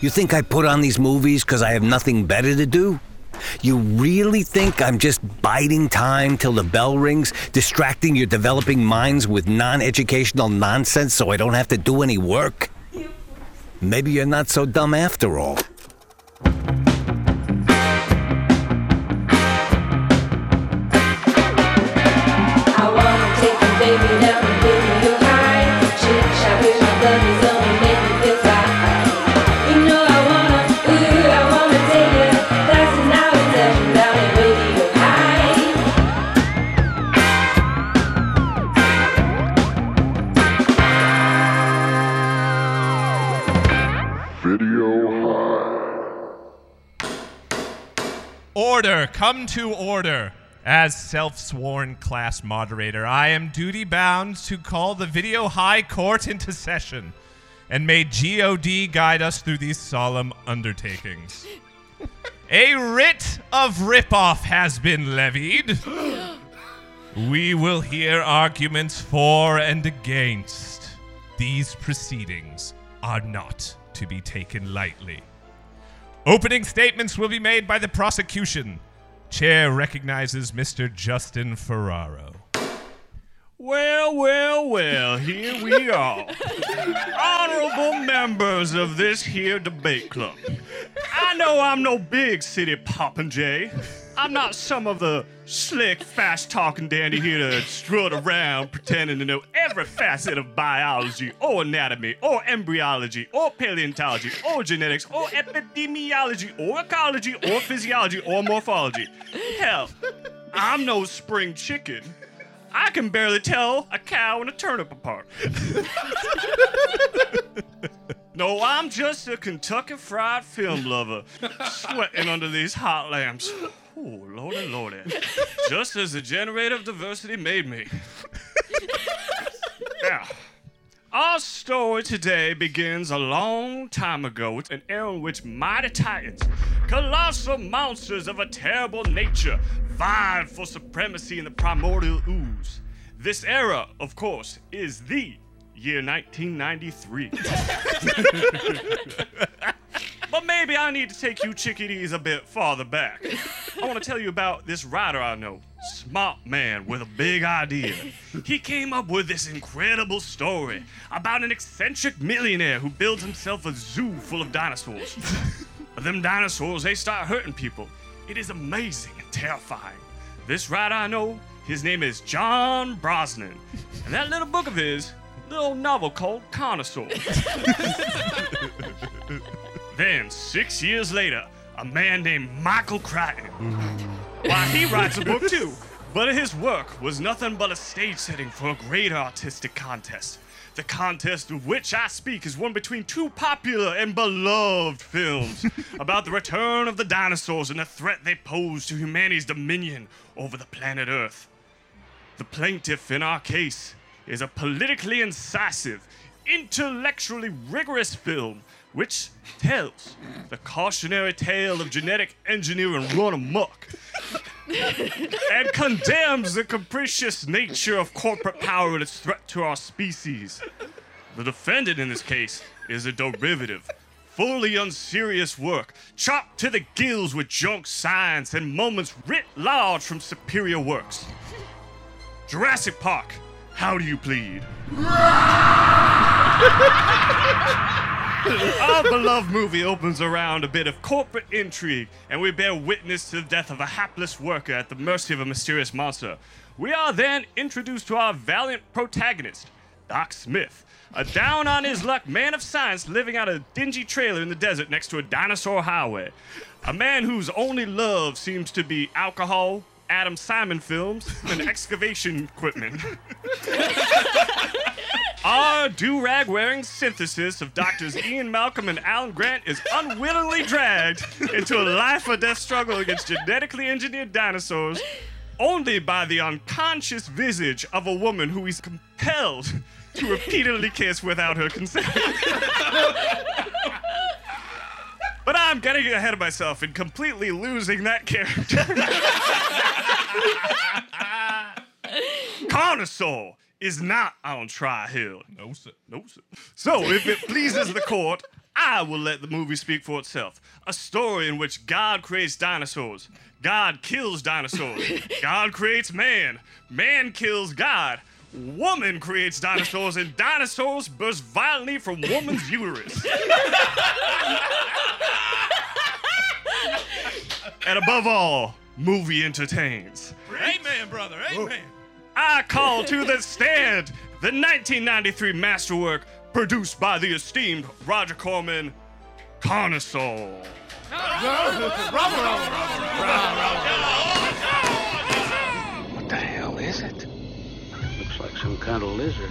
You think I put on these movies because I have nothing better to do? You really think I'm just biding time till the bell rings, distracting your developing minds with non educational nonsense so I don't have to do any work? Maybe you're not so dumb after all. Come to order. As self sworn class moderator, I am duty bound to call the Video High Court into session. And may GOD guide us through these solemn undertakings. A writ of ripoff has been levied. We will hear arguments for and against. These proceedings are not to be taken lightly. Opening statements will be made by the prosecution. Chair recognizes Mr. Justin Ferraro. Well, well, well, here we are. Honorable members of this here debate club. I know I'm no big city popinjay. I'm not some of the slick, fast talking dandy here to strut around pretending to know every facet of biology or anatomy or embryology or paleontology or genetics or epidemiology or ecology or physiology or morphology. Hell, I'm no spring chicken. I can barely tell a cow and a turnip apart. no, I'm just a Kentucky fried film lover, sweating under these hot lamps. Oh, lordy, lordy. Just as the generative diversity made me. now, our story today begins a long time ago with an era in which mighty titans, colossal monsters of a terrible nature, vied for supremacy in the primordial ooze. This era, of course, is the year 1993. but maybe I need to take you chickadees a bit farther back. I want to tell you about this writer I know. Smart man with a big idea. He came up with this incredible story about an eccentric millionaire who builds himself a zoo full of dinosaurs. But them dinosaurs, they start hurting people. It is amazing and terrifying. This writer I know, his name is John Brosnan. And that little book of his, little novel called Carnosaur. then, six years later, a man named Michael Crichton. Why, he writes a book too. But his work was nothing but a stage setting for a great artistic contest. The contest of which I speak is one between two popular and beloved films about the return of the dinosaurs and the threat they pose to humanity's dominion over the planet Earth. The plaintiff in our case is a politically incisive, intellectually rigorous film which tells the cautionary tale of genetic engineering run amok and condemns the capricious nature of corporate power and its threat to our species. The defendant in this case is a derivative, fully unserious work, chopped to the gills with junk science and moments writ large from superior works. Jurassic Park, how do you plead? Our beloved movie opens around a bit of corporate intrigue, and we bear witness to the death of a hapless worker at the mercy of a mysterious monster. We are then introduced to our valiant protagonist, Doc Smith, a down on his luck man of science living out a dingy trailer in the desert next to a dinosaur highway. A man whose only love seems to be alcohol, Adam Simon films, and excavation equipment. Our do rag wearing synthesis of Doctors Ian Malcolm and Alan Grant is unwillingly dragged into a life or death struggle against genetically engineered dinosaurs only by the unconscious visage of a woman who is compelled to repeatedly kiss without her consent. but I'm getting ahead of myself and completely losing that character. Carnosaur is not on trial. No, sir. No, sir. So, if it pleases the court, I will let the movie speak for itself. A story in which God creates dinosaurs. God kills dinosaurs. God creates man. Man kills God. Woman creates dinosaurs, and dinosaurs burst violently from woman's uterus. and above all, movie entertains. Amen, brother. Amen. I call to the stand the 1993 masterwork produced by the esteemed Roger Corman, Carnosaur. What the hell is it? Looks like some kind of lizard.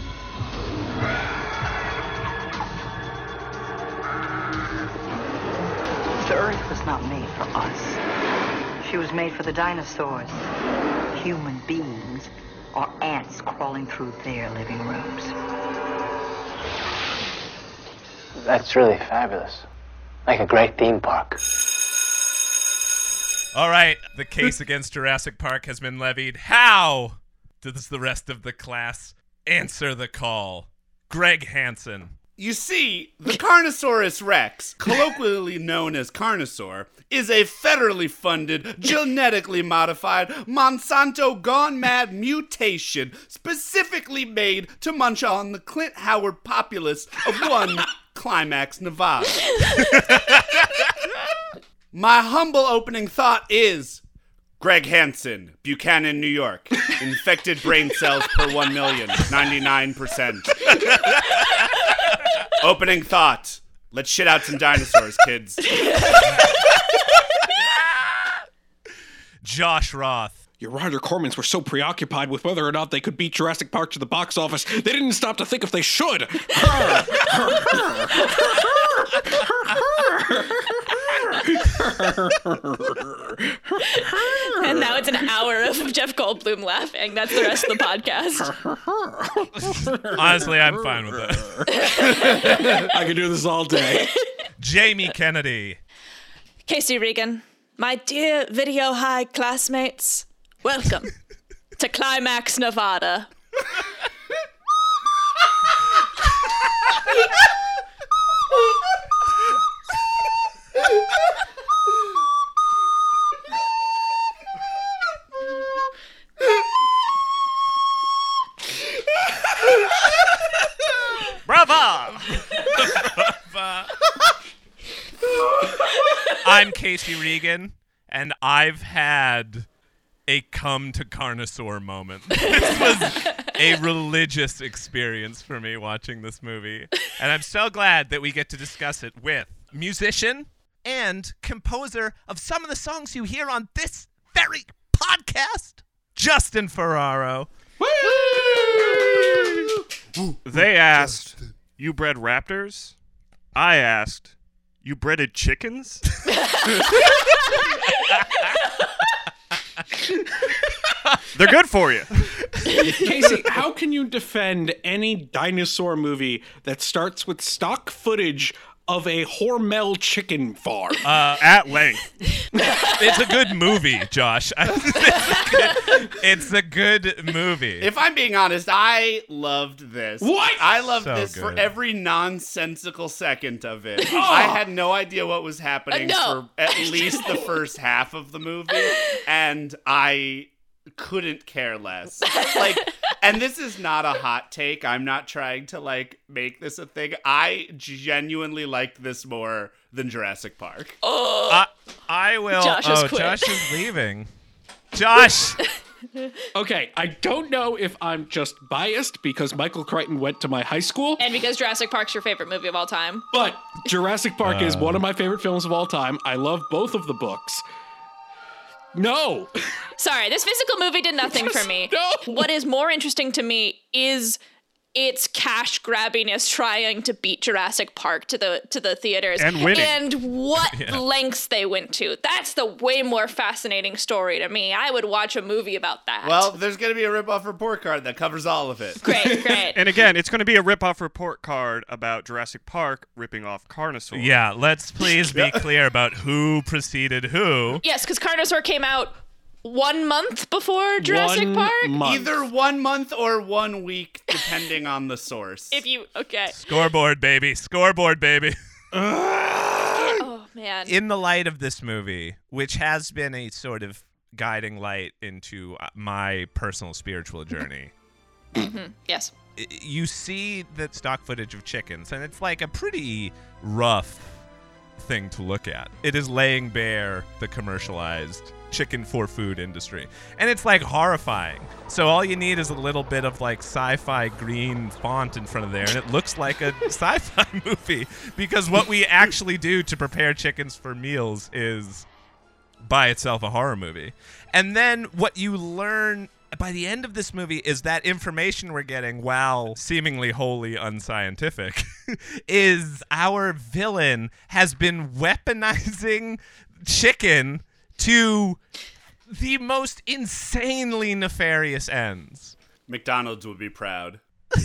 The Earth was not made for us. She was made for the dinosaurs. Human beings are ants crawling through their living rooms. That's really fabulous. Like a great theme park. All right, the case against Jurassic Park has been levied. How does the rest of the class answer the call? Greg Hansen. You see, the Carnosaurus rex, colloquially known as Carnosaur, is a federally funded, genetically modified, Monsanto gone mad mutation specifically made to munch on the Clint Howard populace of one Climax, Nevada. My humble opening thought is Greg Hansen, Buchanan, New York. Infected brain cells per 1 million, 99%. Opening thought. Let's shit out some dinosaurs, kids. Josh Roth. Your Roger Cormans were so preoccupied with whether or not they could beat Jurassic Park to the box office, they didn't stop to think if they should. And now it's an hour of Jeff Goldblum laughing. That's the rest of the podcast. Honestly, I'm fine with it. I could do this all day. Jamie Kennedy. Casey Regan, my dear Video High classmates, welcome to Climax, Nevada. Brava! I'm Casey Regan, and I've had a come to Carnosaur moment. This was a religious experience for me watching this movie. And I'm so glad that we get to discuss it with musician and composer of some of the songs you hear on this very podcast, Justin Ferraro. They asked, You bred raptors? I asked, You breaded chickens? They're good for you. Casey, how can you defend any dinosaur movie that starts with stock footage of a Hormel chicken farm? At length. It's a good movie, Josh. it's, a good, it's a good movie. If I'm being honest, I loved this. What? I loved So this for every nonsensical second of it. I had no idea what was happening Uh, no. for at least the first half of the movie, and I couldn't care less. Like, and this is not a hot take. I'm not trying to like make this a thing. I genuinely liked this more than Jurassic Park. I, I will. Josh oh, quit. Josh is leaving. Josh. Okay, I don't know if I'm just biased because Michael Crichton went to my high school, And because Jurassic Park's your favorite movie of all time. but Jurassic Park is uh. one of my favorite films of all time. I love both of the books. No. Sorry, this physical movie did nothing for me. no. What is more interesting to me is its cash grabbing grabbiness trying to beat Jurassic Park to the to the theaters And winning. and what lengths they went to. That's the way more fascinating story to me. I would watch a movie about that. Well, there's gonna be a rip-off report card that covers all of it. great, great. And again, it's going to be a rip-off report card about Jurassic Park ripping off Carnosaur. Yeah, let's please be clear about who preceded who. yes, because Carnosaur came out one month before Jurassic One Park. month. Either one month or one week, depending on the source. If you okay, Scoreboard, baby. Scoreboard, baby. Oh man. in the light of this movie, which has been a sort of guiding light into uh, my personal spiritual journey, yes. you see the stock footage of chickens, and it's like a pretty rough thing to look at. It is laying bare the commercialized chicken for food industry. And it's like horrifying. So all you need is a little bit of like sci-fi green font in front of there and it looks like a sci-fi movie because what we actually do to prepare chickens for meals is by itself a horror movie. And then what you learn by the end of this movie is that information we're getting, while seemingly wholly unscientific, is our villain has been weaponizing chicken to the most insanely nefarious ends. McDonald's would be proud.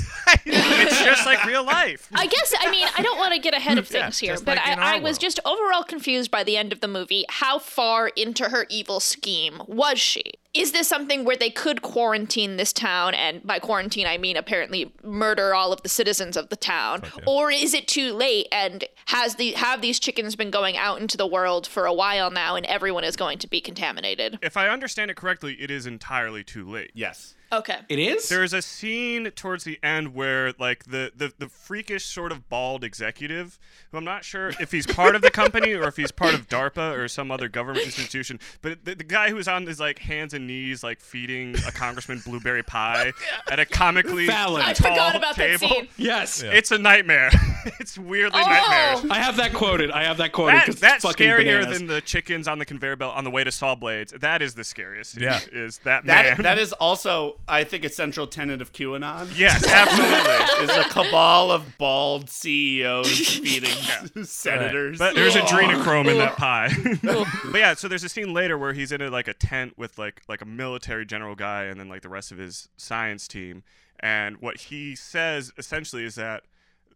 It's just like real life. I guess I mean I don't want to get ahead of Yeah, things here, but like I, I was just overall confused by the end of the movie. How far into her evil scheme was she? Is this something where they could quarantine this town, and by quarantine I mean apparently murder all of the citizens of the town, or is it too late and has the have these chickens been going out into the world for a while now, and everyone is going to be contaminated? If I understand it correctly, it is entirely too late. Yes. Okay. It is? There's a scene towards the end where like the, the the freakish sort of bald executive, who I'm not sure if he's part of the company or if he's part of DARPA or some other government institution, but the, the guy who's on his like hands and knees like feeding a congressman blueberry pie at a comically Fallon. I tall forgot about that table. scene. yes. It's a nightmare. it's weirdly Oh! nightmarish. I have that quoted. I have that quoted. That, 'cause it's that's fucking scarier bananas. than the chickens on the conveyor belt on the way to saw blades. That is the scariest. Yeah. is that, That man? that is also, I think, a central tenet of QAnon. yes, absolutely. Is a cabal of bald CEOs feeding senators. But there's adrenochrome in that pie. but yeah, so there's a scene later where he's in a, like a tent with like like a military general guy and then like the rest of his science team. And what he says essentially is that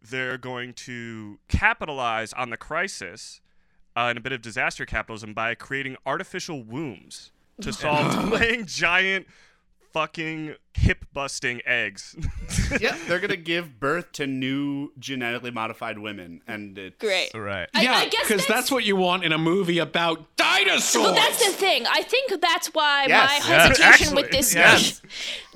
they're going to capitalize on the crisis uh, and a bit of disaster capitalism by creating artificial wombs to solve laying giant fucking hip busting eggs. yeah, they're gonna give birth to new genetically modified women, and it's Great. Right. I- yeah, I guess because that's what you want in a movie about dinosaurs. Well, that's the thing. I think that's why Yes. my Yes, hesitation with this. yes. Th-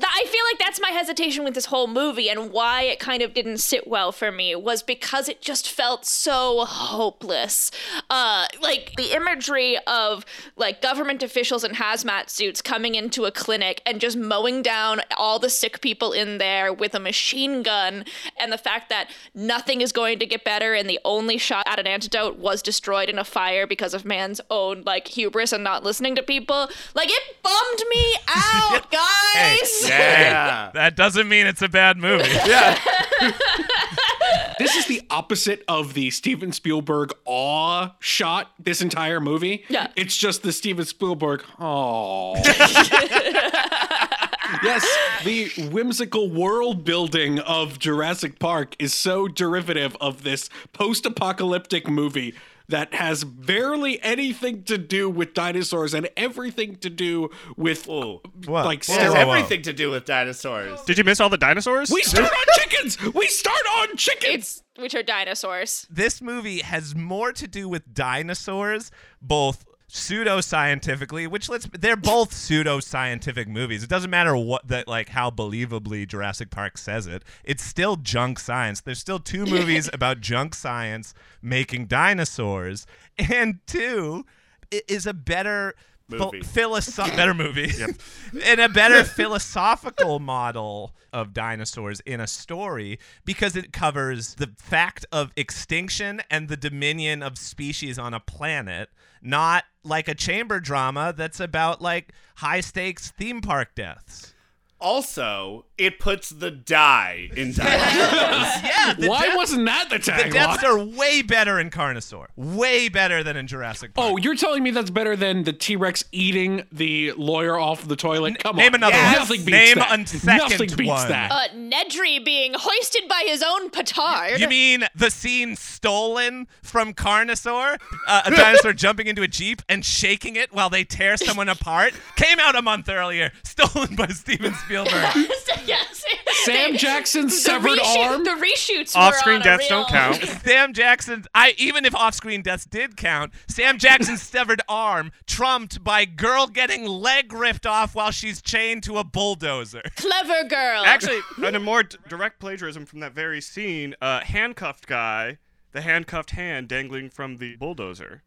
I feel like that's my hesitation with this whole movie, and why it kind of didn't sit well for me was because it just felt so hopeless. Uh, like the imagery of like government officials in hazmat suits coming into a clinic and just mowing down all the sick people in there with a machine gun, and the fact that nothing is going to get better, and the only shot at an antidote was destroyed in a fire because of man's own like hubris and not listening to people. Like it bummed me out, guys. yeah. That doesn't mean it's a bad movie. Yeah. this is the opposite of the Steven Spielberg awe shot this entire movie. Yeah. It's just the Steven Spielberg, oh. Yes, the whimsical world building of Jurassic Park is so derivative of this post apocalyptic movie that has barely anything to do with dinosaurs and everything to do with Ooh. Uh, what? like Whoa, has whoa. everything to do with dinosaurs. Did you miss all the dinosaurs? We start on chickens! We start on chickens! It's which are dinosaurs. this movie has more to do with dinosaurs, both pseudo-scientifically, which let's they're both pseudo-scientific movies. It doesn't matter what that like how believably Jurassic Park says it. It's still junk science. There's still two movies about junk science making dinosaurs, and two is a better Movie. philosoph- better movie. And a better philosophical model of dinosaurs in a story because it covers the fact of extinction and the dominion of species on a planet not like a chamber drama that's about like high stakes theme park deaths Also, it puts the die in dinosaurs. yeah the, Why death- wasn't that the the tagline? deaths are way better in carnosaur way better than in jurassic park Oh, you're telling me that's better than the T Rex eating the lawyer off the toilet? Come on. name on. another Yeah, one. Nothing beats Name that. a second Nothing beats one. that. Uh, Nedry being hoisted by his own petard. You mean the scene stolen from Carnosaur? Uh, a dinosaur jumping into a Jeep and shaking it while they tear someone apart? Came out a month earlier, stolen by Steven Spielberg. Spielberg. yes. Sam Jackson's The severed reshoot- arm. The reshoots. were Off-screen on a deaths real- don't count. Sam Jackson, I even if off-screen deaths did count, Sam Jackson's severed arm trumped by girl getting leg ripped off while she's chained to a bulldozer. Clever girl. Actually, and a more d- direct plagiarism from that very scene, uh, handcuffed guy, the handcuffed hand dangling from the bulldozer.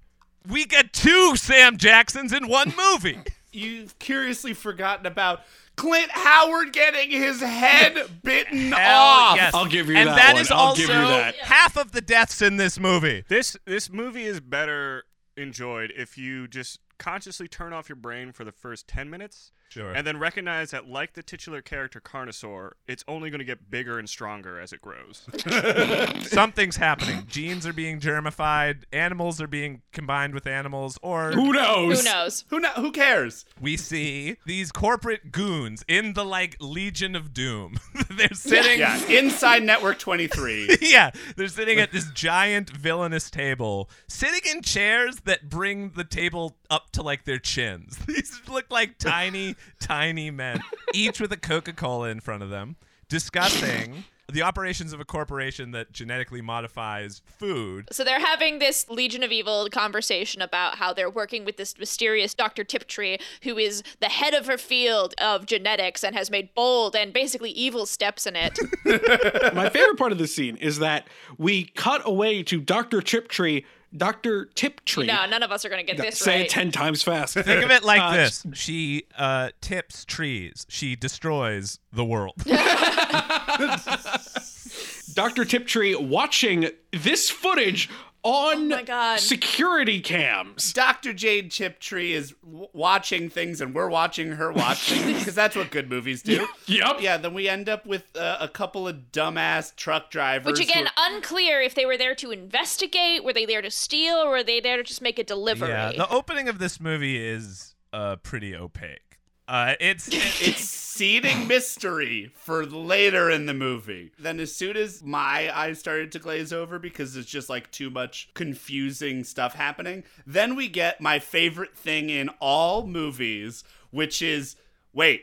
We get two Sam Jacksons in one movie. You've curiously forgotten about Clint Howard getting his head bitten Hell off. yes. I'll give you and that that one. is I'll also give you that. half of the deaths in this movie. This this movie is better enjoyed if you just consciously turn off your brain for the first 10 minutes Sure. and then recognize that like the titular character Carnosaur, it's only going to get bigger and stronger as it grows. Something's happening. Genes are being germified, animals are being combined with animals, or Who knows? Who knows? Who kno- who cares? we see these corporate goons in the like Legion of Doom. they're sitting Yeah, Inside Network 23. yeah, they're sitting at this giant villainous table, sitting in chairs that bring the table up to like their chins. These look like tiny, tiny men, each with a Coca Cola in front of them, discussing the operations of a corporation that genetically modifies food. So they're having this Legion of Evil conversation about how they're working with this mysterious Dr. Tiptree, who is the head of her field of genetics and has made bold and basically evil steps in it. My favorite part of the scene is that we cut away to Dr. Chiptree, Dr. Tiptree. no, none of us are going to get this Say right. it 10 times fast. Think of it like Uh, this: she uh, tips trees, she destroys the world. Dr. Tiptree watching this footage on Oh my God. security cams. Dr. Jade Chiptree is w- watching things and we're watching her watch things because that's what good movies do. Yep. Yeah, then we end up with uh, a couple of dumbass truck drivers. Which again, who are- unclear if they were there to investigate, were they there to steal, or were they there to just make a delivery? yeah, the opening of this movie is uh, pretty opaque. Uh, it's it's seeding mystery for later in the movie. Then as soon as my eyes started to glaze over because it's just like too much confusing stuff happening, then we get my favorite thing in all movies, which is wait,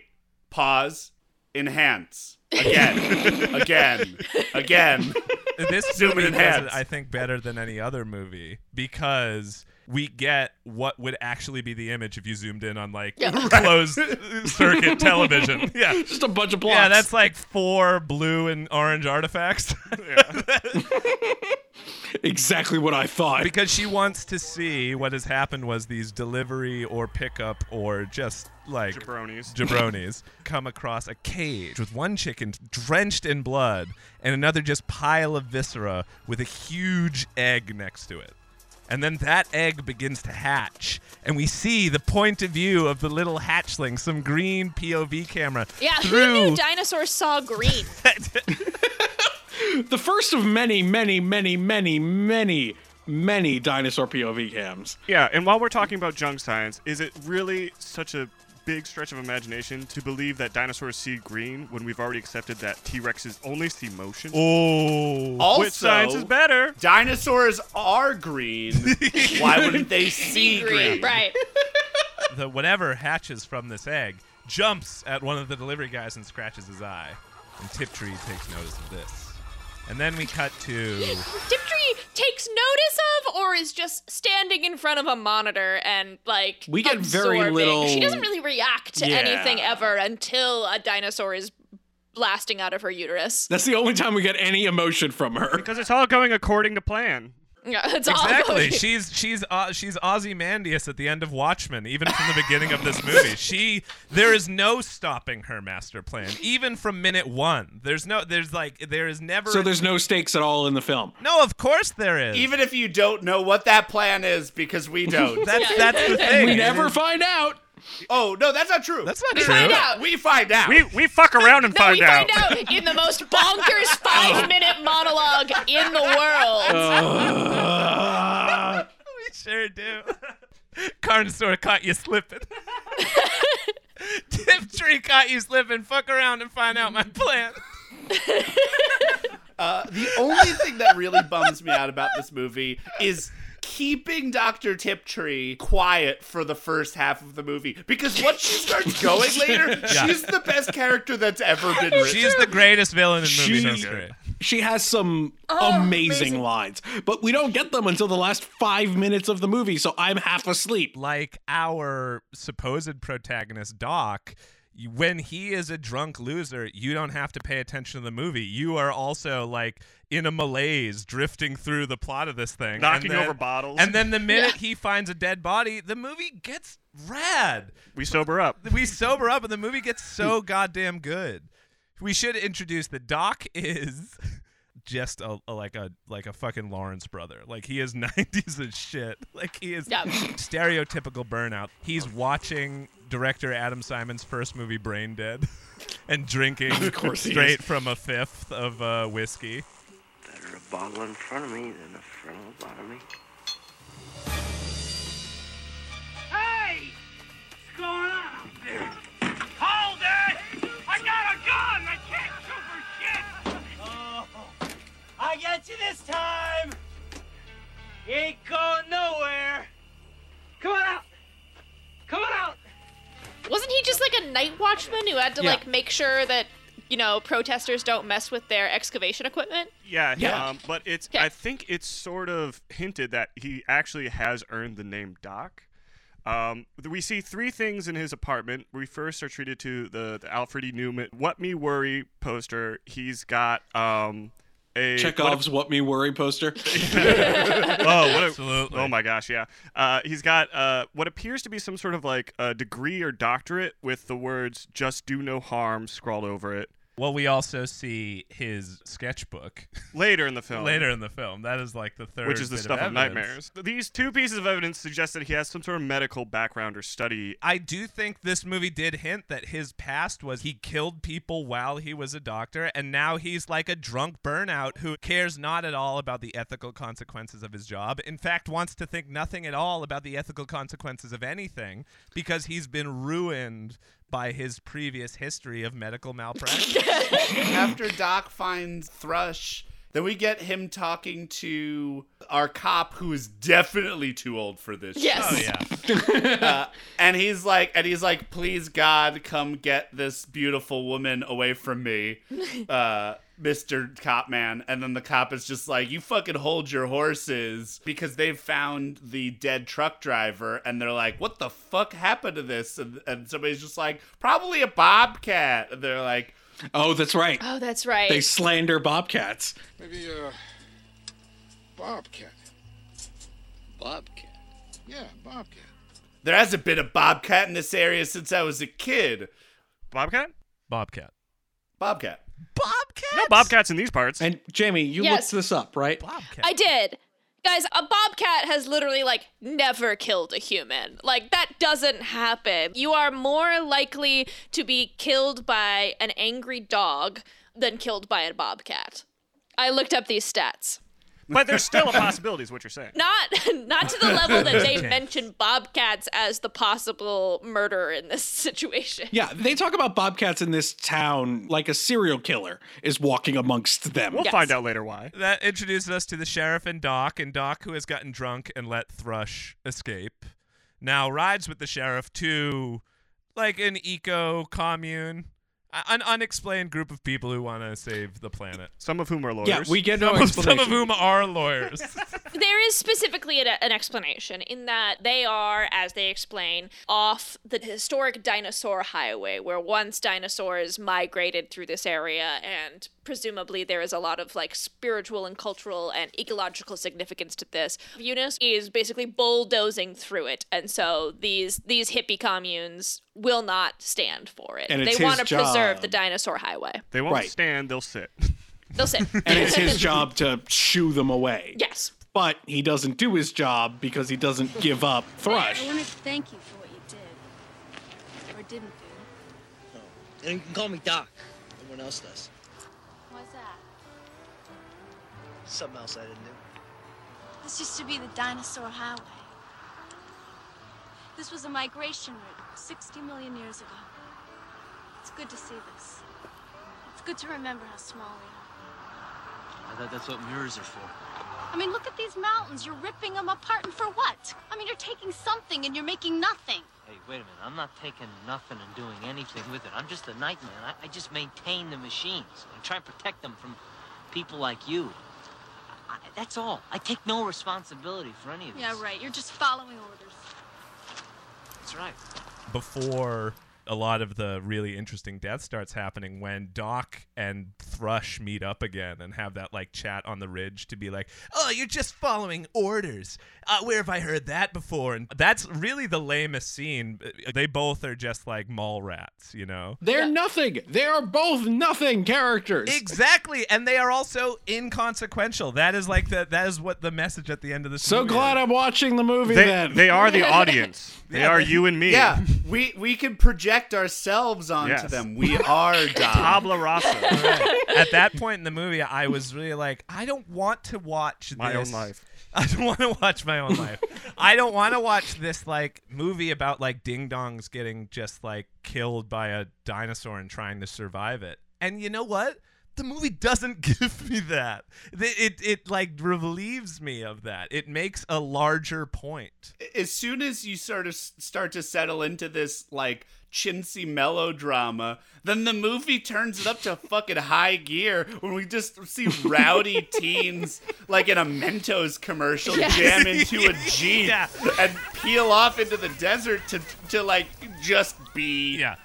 pause, enhance. Again, again, again. this Zoom and enhance. I think, better than any other movie because we get what would actually be the image if you zoomed in on like closed circuit television. Yeah. Just a bunch of blocks. Yeah, that's like four blue and orange artifacts. exactly what I thought. because she wants to see what has happened was these delivery or pickup or just like Jabronis. jabronis come across a cage with one chicken drenched in blood and another just pile of viscera with a huge egg next to it. And then that egg begins to hatch, and we see the point of view of the little hatchling, some green POV camera. yeah, who through knew dinosaurs saw green? the first of many, many, many, many, many, many dinosaur POV cams. Yeah, and while we're talking about junk science, is it really such a big stretch of imagination to believe that dinosaurs see green when we've already accepted that T Rexes only see motion? Oh. Also, Which science is better? Dinosaurs are green. Why wouldn't they see green? Right. the whatever hatches from this egg jumps at one of the delivery guys and scratches his eye. And Tiptree takes notice of this. And then we cut to Tiptree takes notice of, or is just standing in front of a monitor and like We get very little- She doesn't really react to Yeah. anything ever until a dinosaur is blasting out of her uterus. That's the only time we get any emotion from her. Because it's all going according to plan. Yeah, it's all exactly. she's she's uh, she's Ozymandias at the end of Watchmen, even from the beginning of this movie. She there is no stopping her master plan, even from minute one. There's no there's like there is never. So there's no stakes at all in the film. no, of course there is. Even if you don't know what that plan is, because we don't. that's that's the thing. We never find out. Oh no, that's not true. That's not true. We true. find out. we find out. We we fuck around and No, find we out. find out in the most bonkers five minute monologue in the world. We sure do. Carnosaur caught you slipping. Tiptree caught you slipping. Fuck around and find out my plan. Uh, the only thing that really bums me out about this movie is keeping Dr. Tiptree quiet for the first half of the movie because once she starts going later, she's the best character that's ever been written. She's the greatest villain in She- movie history. She has some Oh, amazing, lines, but we don't get them until the last five minutes of the movie, so I'm half asleep. Like our supposed protagonist, Doc, when he is a drunk loser, you don't have to pay attention to the movie. You are also like in a malaise, drifting through the plot of this thing, Knocking And then- over bottles. And then the minute he finds a dead body, the movie gets rad. we sober up. we sober up and the movie gets so goddamn good. We should introduce the Doc is just a, a- like a like a fucking Lawrence brother. Like he is 90s as shit. Like he is Yeah. stereotypical burnout. He's watching director Adam Simon's first movie Brain Dead and drinking course straight from a fifth of uh, whiskey. Better a bottle in front of me than a front of the bottom of me. Hey! What's going on out there? Hold it! I got a gun! I can't shoot for shit! Oh, I get you this time! You ain't going nowhere! Come on out! Come on out! Wasn't he just like a night watchman who had to Yeah. like make sure that you know protesters don't mess with their excavation equipment? Yeah, Yeah. Um, but it's. Okay. I think it's sort of hinted that he actually has earned the name Doc. Um, we see three things in his apartment. We first are treated to the, the Alfred E. Neuman "What Me Worry" poster. He's got um, a Chekhov's "What Me Worry" poster. oh, what a, Absolutely. Oh my gosh, yeah. Uh, he's got uh, what appears to be some sort of like a degree or doctorate with the words "Just do no harm" scrawled over it. Well, we also see his sketchbook Later in the film, later in the film. That is like the third which is the stuff of, evidence. nightmares. These two pieces of evidence suggest that he has some sort of medical background or study. I do think this movie did hint that his past was he killed people while he was a doctor, and now he's like a drunk burnout who cares not at all about the ethical consequences of his job. In fact, wants to think nothing at all about the ethical consequences of anything because he's been ruined by his previous history of medical malpractice. After Doc finds Thrush, then we get him talking to our cop who is definitely too old for this. Yes. oh yeah. Uh, and he's like, and he's like, please God, come get this beautiful woman away from me, uh, Mister Cop Man. And then the cop is just like, you fucking hold your horses because they've found the dead truck driver, and they're like, what the fuck happened to this? And, and somebody's just like, probably a bobcat. And they're like, Oh, that's right. Oh, that's right. They slander bobcats. Maybe a bobcat. Bobcat. Yeah, bobcat. there hasn't been a bobcat in this area since I was a kid. Bobcat? Bobcat. Bobcat. Bobcat? No bobcats in these parts. And Jamie, you Yes. looked this up, right? Bobcat. I did. Guys, a bobcat has literally like never killed a human. Like that doesn't happen. You are more likely to be killed by an angry dog than killed by a bobcat. I looked up these stats. But there's still a possibility, is what you're saying. Not not to the level that they mention bobcats as the possible murderer in this situation. Yeah, they talk about bobcats in this town like a serial killer is walking amongst them. We'll Yes. find out later why. That introduces us to the sheriff and Doc, and Doc, who has gotten drunk and let Thrush escape, now rides with the sheriff to like an eco commune, a- an unexplained group of people who want to save the planet. Some of whom are lawyers. Yeah, we get no Some of, explanation. some of whom are lawyers. There is specifically an, an explanation in that they are, as they explain, off the historic dinosaur highway where once dinosaurs migrated through this area and presumably there is a lot of like spiritual and cultural and ecological significance to this. Eunice is basically bulldozing through it and so these these hippie communes will not stand for it. And they want to his preserve the dinosaur highway. They won't Right. stand, they'll sit. They'll sit. and it's his job to shoo them away. yes. But he doesn't do his job because he doesn't give up Thrush. I want to thank you for what you did. Or didn't do. Oh, and you can call me Doc. Everyone else does. Why's that? Something else I didn't do. This used to be the dinosaur highway. This was a migration route 60 million years ago. It's good to see this. It's good to remember how small we are. I thought that's what mirrors are for. I mean, look at these mountains. You're ripping them apart, and for what? I mean, you're taking something and you're making nothing. Hey, wait a minute. I'm not taking nothing and doing anything with it. I'm just a nightman. I, I just maintain the machines. and try and protect them from people like you. I, that's all. I take no responsibility for any of this. Yeah, right. You're just following orders. That's right. Before a lot of the really interesting death starts happening when Doc and Thrush meet up again and have that like chat on the ridge to be like, "Oh, you're just following orders. Uh, where have I heard that before?" And that's really the lamest scene. They both are just like mall rats, you know. They're nothing. They are both nothing characters. Exactly, and they are also inconsequential. That is like the that is what the message at the end of the So movie glad is. I'm watching the movie They, then. they are the audience. They Yeah, are they- you and me. Yeah, we we can project ourselves onto Yes. them. We are Dom. Tabla rasa. at that point in the movie, I was really like, I don't want to watch My own life. I don't want to watch my own life. I don't want to watch this like movie about like ding dongs getting just like killed by a dinosaur and trying to survive it. And you know what? The movie doesn't give me that. It, it it like relieves me of that. It makes a larger point. as soon as you sort of start to settle into this like chintzy melodrama, then the movie turns it up to fucking high gear when we just see rowdy teens like in a Mentos commercial Yes. jam into a jeep Yeah. and peel off into the desert to to like just be Yeah.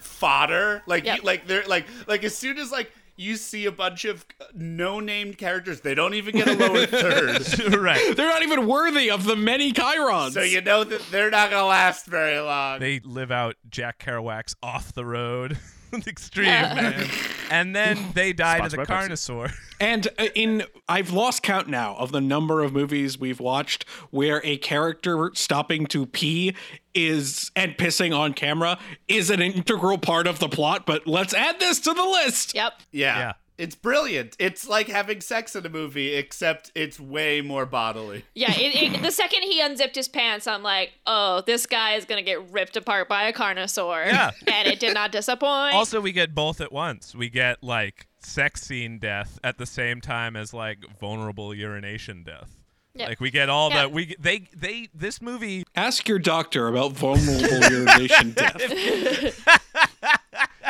fodder. Like Yep. like they're like like as soon as like you see a bunch of uh, no named characters, they don't even get a lower third. right. They're not even worthy of the many chyrons. So you know that they're not gonna last very long. They live out Jack Kerouac's off the road. Extreme man. And then they die to the by carnosaur. And uh, in I've lost count now of the number of movies we've watched where a character stopping to pee is and pissing on camera is an integral part of the plot, but let's add this to the list. Yep. Yeah. Yeah. It's brilliant. It's like having sex in a movie, except it's way more bodily. Yeah, it, it, the second he unzipped his pants, I'm like, oh, this guy is gonna get ripped apart by a carnosaur. Yeah. and it did not disappoint. Also, we get both at once. We get like sex scene death at the same time as like vulnerable urination death. Yeah. Like we get all Yeah. the we they they this movie Ask your doctor about vulnerable urination death.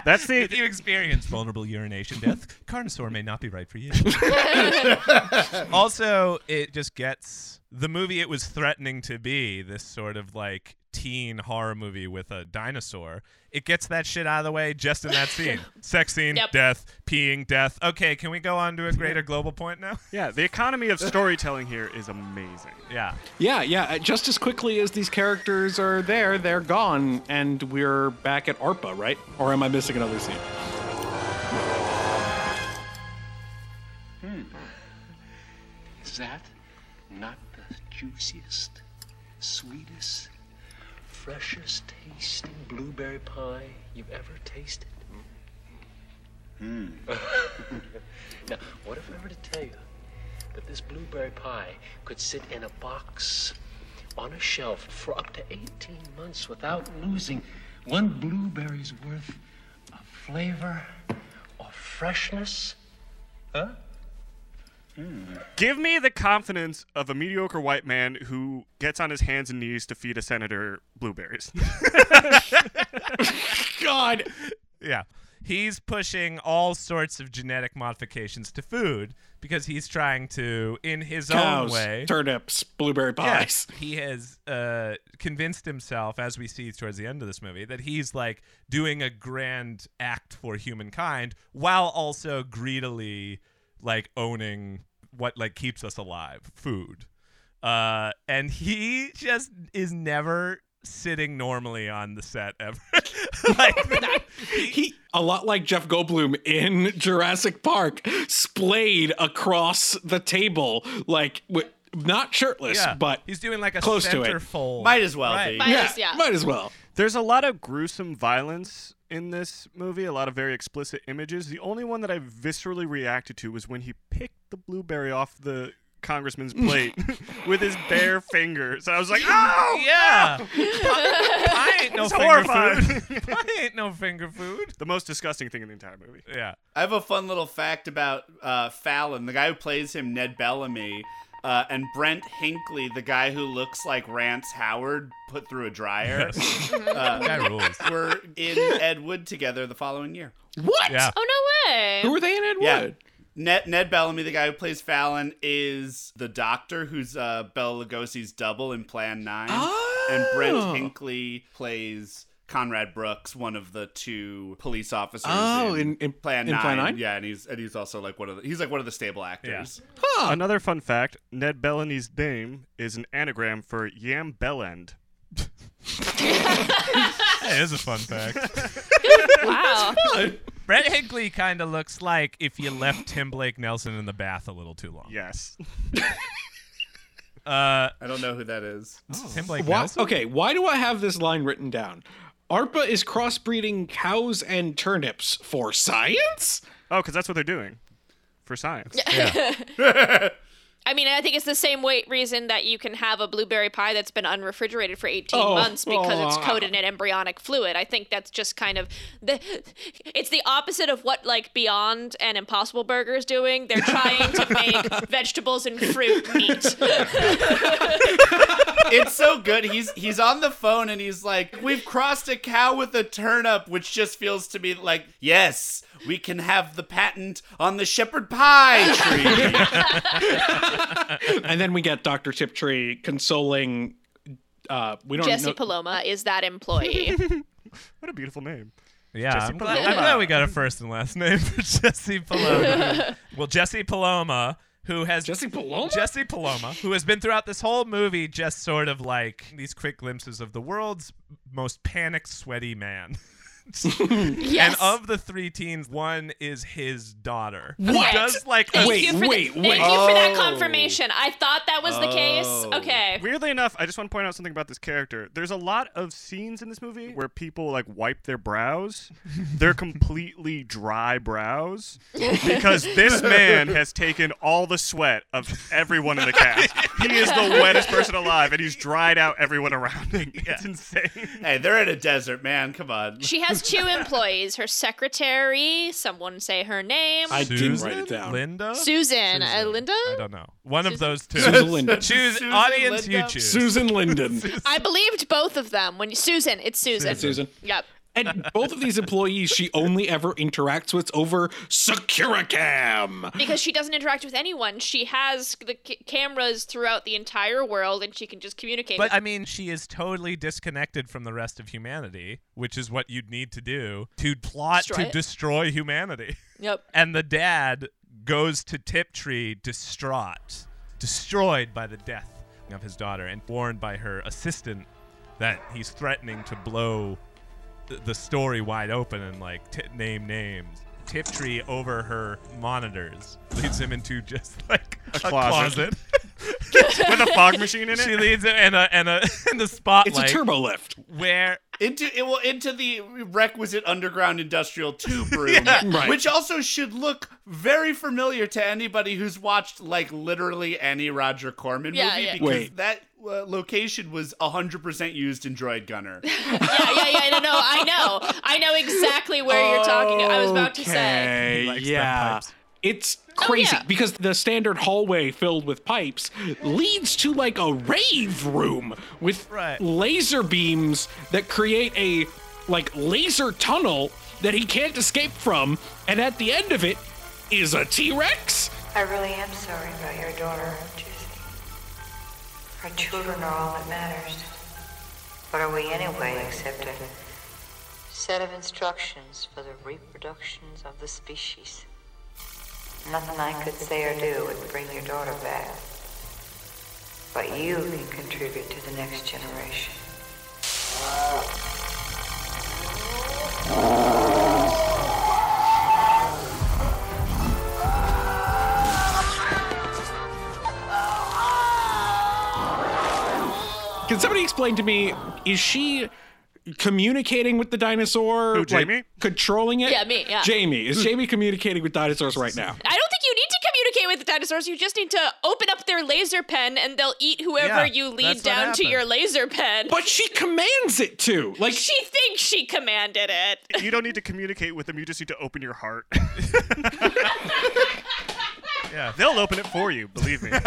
That's the if you experience vulnerable urination death, Carnosaur may not be right for you. also, it just gets the movie it was threatening to be this sort of like teen horror movie with a dinosaur. It gets that shit out of the way just in that scene. Sex scene, Yep. death, peeing, death. Okay, can we go on to a greater global point now? yeah. The economy of storytelling here is amazing. Yeah. yeah, yeah. uh, Just as quickly as these characters are there, they're gone, and we're back at ARPA, right? Or am I missing another scene? Is that not the juiciest, sweetest, freshest tasting blueberry pie you've ever tasted? Hmm. now, what if I were to tell you that this blueberry pie could sit in a box on a shelf for up to 18 months without losing one blueberry's worth of flavor or freshness? Huh? Give me the confidence of a mediocre white man who gets on his hands and knees to feed a senator blueberries. God. Yeah. He's pushing all sorts of genetic modifications to food because he's trying to, in his Cows, own way, turnips, blueberry pies. Yes, he has uh, convinced himself, as we see towards the end of this movie, that he's like doing a grand act for humankind while also greedily like owning what like keeps us alive, food. Uh, and he just is never sitting normally on the set ever. like, He, a lot like Jeff Goldblum in Jurassic Park, splayed across the table, like wi- not shirtless, yeah, but he's doing like a close to it. fold. Might as well Right. be. Might as- yeah. might as well. There's a lot of gruesome violence in this movie, a lot of very explicit images. The only one that I viscerally reacted to was when he picked the blueberry off the congressman's plate with his bare fingers. I was like, oh! Yeah. I ain't no It's finger horrifying. food. Pie ain't no finger food. The most disgusting thing in the entire movie. Yeah. I have a fun little fact about uh, Fallon, the guy who plays him, Ned Bellamy. uh, and Brent Hinkley, the guy who looks like Rance Howard put through a dryer, uh, Guy rules. were in Ed Wood together the following year. What? Yeah. Oh no way. Who were they in Ed Yeah. Wood? Ned, Ned Bellamy, the guy who plays Fallon, is the doctor who's uh, Bela Lugosi's double in Plan 9. And Brent Oh. Hinkley plays Conrad Brooks, one of the two police officers Oh, in, in- in- Plan in 9. Plan 9? Yeah, and he's and he's also like one of the he's like one of the stable actors. Another fun fact Ned Bellamy's name is an anagram for Yam Bellend. That is a fun fact. Wow. Brett Hinckley kind of looks like if you left Tim Blake Nelson in the bath a little too long. Yes. Uh, I don't know who that is. Tim Blake Why, Nelson. okay, why do I have this line written down? ARPA is crossbreeding cows and turnips for science? Oh, because that's what they're doing for science. I mean, I think it's the same way reason that you can have a blueberry pie that's been unrefrigerated for 18 Oh, months because it's oh. coated in uh, uh. embryonic fluid. I think that's just kind of the it's the opposite of what like Beyond and Impossible Burger is doing. They're trying to make vegetables and fruit meat. it's so good. He's he's on the phone and he's like, "We've crossed a cow with a turnip," which just feels to me like, "Yes, we can have the patent on the shepherd pie tree." and then we get Dr. Tiptree consoling uh we don't know. Jesse know Paloma is that employee. What a beautiful name. Yeah, Jesse I'm glad, I'm glad we got a first and last name for Jesse Paloma. well, Jesse Paloma, who has Jesse Paloma? Jesse Paloma, who has been throughout this whole movie just sort of like these quick glimpses of the world's most panicked, sweaty man. Yes. And of the three teens, one is his daughter. Who What? does like Thank Wait, you for wait, the, wait. Thank you for that Oh. confirmation. I thought that was the case. Oh. Okay. Weirdly enough, I just want to point out something about this character. There's a lot of scenes in this movie where people like wipe their brows. They're completely dry brows because this man has taken all the sweat of everyone in the cast. He is the wettest person alive, and he's dried out everyone around him. It's insane. hey, they're in a desert, man. Come on. She has two employees. Her secretary, someone say her name. I didn't write it down. Linda? Susan. Uh, Linda? I don't know. One of those two. Susan Linden. Choose Susan audience Linda? you choose. Susan Linden. I believed both of them. When you, Susan, it's Susan. Susan. Yep. And both of these employees she only ever interacts with over Securicam. Because she doesn't interact with anyone. She has the c- cameras throughout the entire world, and she can just communicate. But I mean, she is totally disconnected from the rest of humanity, which is what you'd need to do to plot Destroy to it. destroy humanity. Yep. And the dad goes to Tiptree distraught, destroyed by the death of his daughter, and warned by her assistant that he's threatening to blow th- the story wide open and like t- name names. Tiptree over her monitors leads him into just like a, closet. closet. With a fog machine in it. She leads him in a in a in the spotlight. It's a turbo lift. where into it will into the requisite underground industrial tube room, right. which also should look very familiar to anybody who's watched like literally any Roger Corman Yeah, movie yeah. because Wait. that location was 100% used in Droid Gunner. yeah, yeah, yeah. No, no, I know. I know exactly where you're talking. I was about to say. Okay, He likes them yeah. It's oh, crazy yeah. because the standard hallway filled with pipes leads to like a rave room with Right. laser beams that create a like laser tunnel that he can't escape from and at the end of it is a T-Rex? I really am sorry about your daughter, Jesse. Our children are all that matters. What are we anyway except a set of instructions for the reproductions of the species? Nothing I could say or do would bring your daughter back. But you can contribute to the next generation. Can somebody explain to me is she communicating with the dinosaur? Who, like, Jamie? controlling it? Yeah, me, yeah. Jamie. Is Jamie communicating with dinosaurs right now? I don't think you need to communicate with the dinosaurs. You just need to open up their laser pen and they'll eat whoever Yeah, you lead down to your laser pen. But she commands it to. Like she thinks she commanded it. You don't need to communicate with them. You just need to open your heart. Yeah. They'll open it for you, believe me.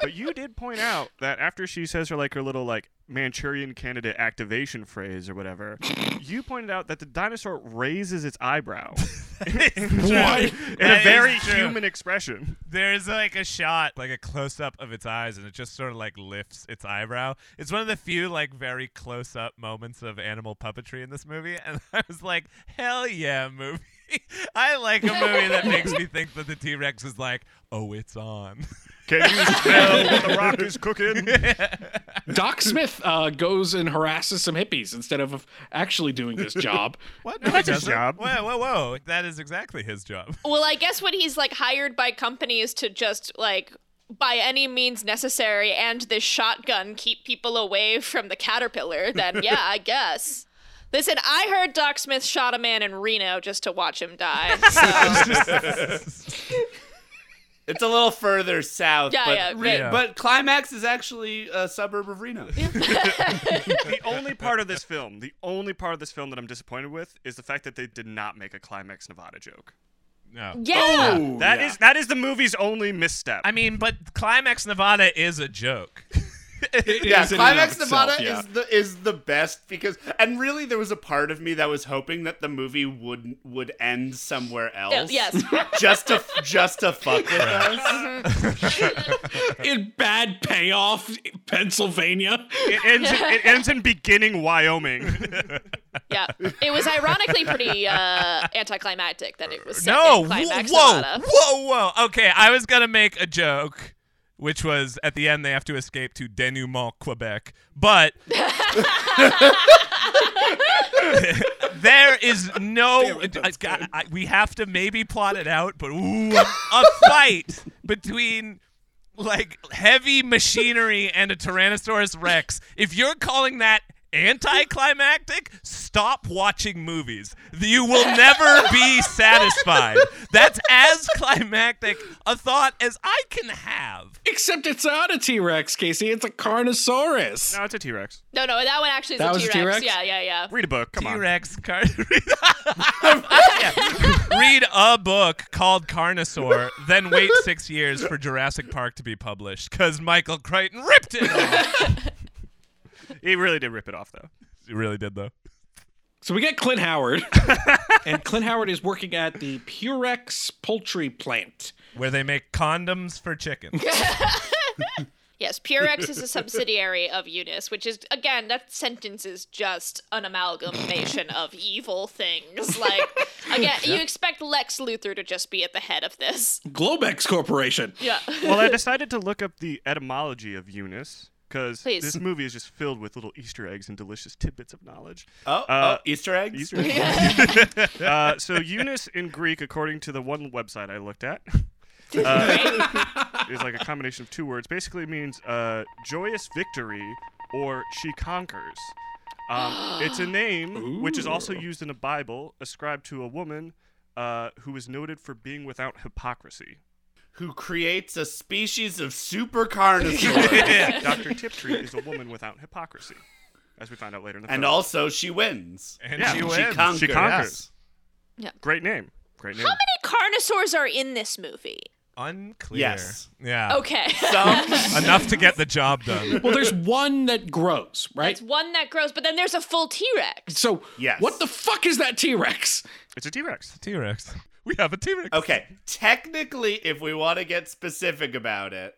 but you did point out that after she says her like her little like Manchurian candidate activation phrase or whatever, you pointed out that the dinosaur raises its eyebrow. What? in a very human expression. There's like a shot, like a close up of its eyes, and it just sort of like lifts its eyebrow. It's one of the few like very close up moments of animal puppetry in this movie, and I was like, hell yeah, movie. I like a movie that makes me think that the T Rex is like, oh, it's on. Can you smell what the rock is cooking? Doc Smith uh, goes and harasses some hippies instead of actually doing his job. What? No, that's his job. Whoa, whoa, whoa! That is exactly his job. Well, I guess when he's like hired by companies to just like by any means necessary and this shotgun keep people away from the caterpillar, then yeah, I guess. Listen, I heard Doc Smith shot a man in Reno just to watch him die. So. It's a little further south, Yeah, but, yeah, Re- right. but Climax is actually a suburb of Reno. the only part of this film, the only part of this film that I'm disappointed with is the fact that they did not make a Climax Nevada joke. No. Yeah. Oh, That yeah. is that is the movie's only misstep. I mean, but Climax Nevada is a joke. It yeah, is in and Climax itself, Nevada yeah. is the is the best because and really there was a part of me that was hoping that the movie would would end somewhere else. yes. Just to just to fuck with us. in bad payoff, Pennsylvania. it ends in, it ends in beginning Wyoming. yeah. It was ironically pretty uh, anticlimactic that it was set no, in Climax whoa, Nevada. whoa, whoa. Okay, I was gonna make a joke, which was at the end they have to escape to denouement, Quebec, but there is no. I- God, I- we have to maybe plot it out, but ooh, a fight between. Like heavy machinery and a Tyrannosaurus Rex. If you're calling that anticlimactic, stop watching movies. You will never be satisfied. That's as climactic a thought as I can have. Except it's not a T Rex, Casey. It's a Carnosaurus. no, it's a T Rex. No, no, that one actually is That a was a T-Rex. T-Rex? Yeah, yeah, yeah. Read a book. Come on. T-Rex car- Yeah. Read a book called Carnosaur, then wait six years for Jurassic Park to be published because Michael Crichton ripped it off. He really did rip it off though. he really did though. So we get Clint Howard, and Clint Howard is working at the Purex poultry plant. Where they make condoms for chickens. Yes, Purex is a subsidiary of Eunice, which is again that sentence is just an amalgamation of evil things. Like again, you expect Lex Luthor to just be at the head of this. Globex Corporation. Yeah. Well, I decided to look up the etymology of Eunice because this movie is just filled with little Easter eggs and delicious tidbits of knowledge. Oh, Uh, oh, Easter eggs. Easter eggs. uh, so Eunice in Greek, according to the one website I looked at, uh, is like a combination of two words. Basically means uh, joyous victory or she conquers. Um, it's a name which is also used in the Bible, ascribed to a woman uh, who is noted for being without hypocrisy. Who creates a species of super carnivore. Dr. Tiptree is a woman without hypocrisy, as we find out later in the film. and film. also she wins. And Yeah, she she wins. conquers. She conquers. Yeah. Great name. Great name. How many carnosaurs are in this movie? Unclear. Yes. Yeah. Okay. Some Enough to get the job done. Well, there's one that grows, right? It's one that grows, but then there's a full T-Rex. So, Yes. what the fuck is that T Rex? It's a T-Rex. T-Rex. We have a T-Rex. Okay, technically, if we want to get specific about it,